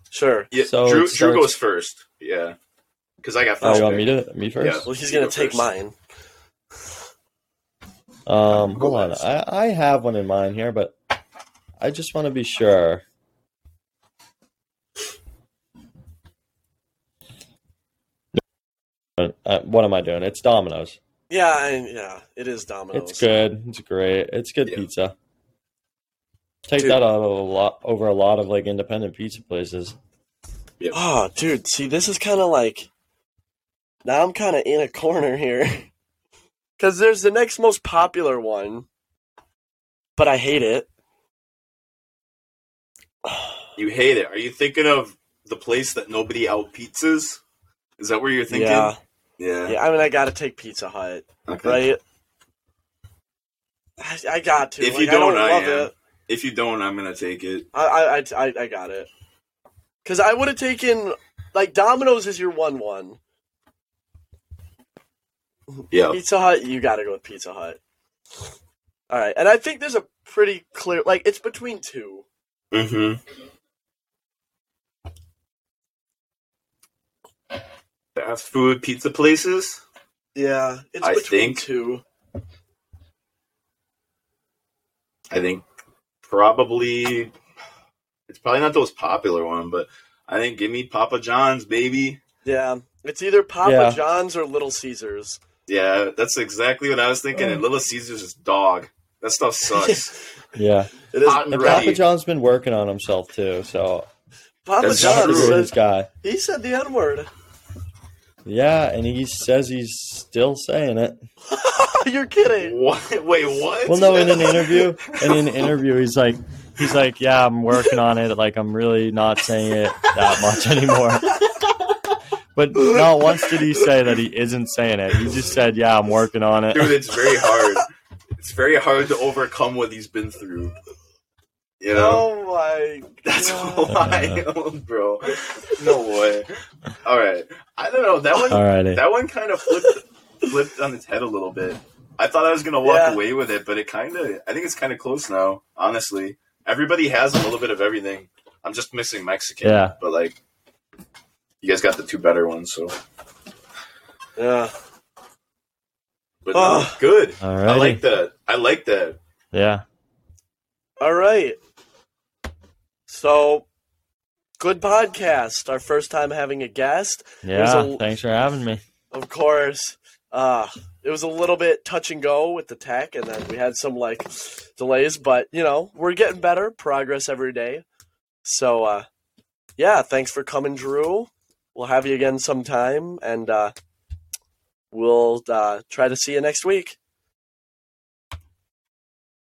Sure. Yeah, So Drew, it Drew starts- goes first. Yeah, because I got Oh, first. you want pick. me to me first? Yeah. Well, he's You gonna go take first. mine. Um, hold on. I, I have one in mind here, but I just want to be sure. Uh, what am I doing? It's Domino's. Yeah, I, yeah, it is Domino's. It's good. It's great. It's good Yeah. pizza. Take Dude. that out of a lot over a lot of like independent pizza places. Oh, dude, see, this is kind of like. Now I'm kind of in a corner here. Because there's the next most popular one, but I hate it. You hate it. Are you thinking of the place that nobody out pizzas? Is that where you're thinking? Yeah, Yeah. yeah. I mean, I gotta take Pizza Hut, Okay. right? I, I got to. If Like, you don't, I I, don't love am. it. If you don't, I'm gonna take it. I, I, I, I, I got it. Because I would have taken like Domino's is your one one. Yeah. Pizza Hut, you got to go with Pizza Hut. All right, and I think there's a pretty clear like it's between two. Mm-hmm. Fast food pizza places. Yeah, it's I between think- two. I think probably it's probably not the most popular one, but I think give me Papa John's, baby. Yeah, it's either Papa Yeah. John's or Little Caesars. Yeah, that's exactly what I was thinking. And oh. Little Caesars is dog. That stuff sucks. Yeah, It is. And and ready. Papa John's been working on himself too, so Papa That's not the John's. true. greatest guy. He said the N word. Yeah, and he says he's still saying it. You're kidding. what? Wait, what? Well, no, in an interview, in an interview, he's like, he's like, yeah, I'm working on it. Like, I'm really not saying it that much anymore. But not once did he say that he isn't saying it. He just said, yeah, I'm working on it. Dude, it's very hard. it's very hard to overcome what he's been through. You oh know? Oh my That's God. wild, bro. No way. All right. I don't know. That one Alrighty. that one kind of flipped flipped on its head a little bit. I thought I was gonna walk Yeah. away with it, but it kind of. I think it's kind of close now. Honestly, everybody has a little bit of everything. I'm just missing Mexican. Yeah. But like, you guys got the two better ones, so. Yeah. But no, Oh. good. I like that. I like that. Yeah. All right. So, good podcast. Our first time having a guest. Yeah. a- Thanks for having me. Of course. Uh, it was a little bit touch and go with the tech, and then we had some like delays, but you know we're getting better, progress every day. So uh, yeah, thanks for coming, Drew. We'll have you again sometime, and uh, we'll uh, try to see you next week.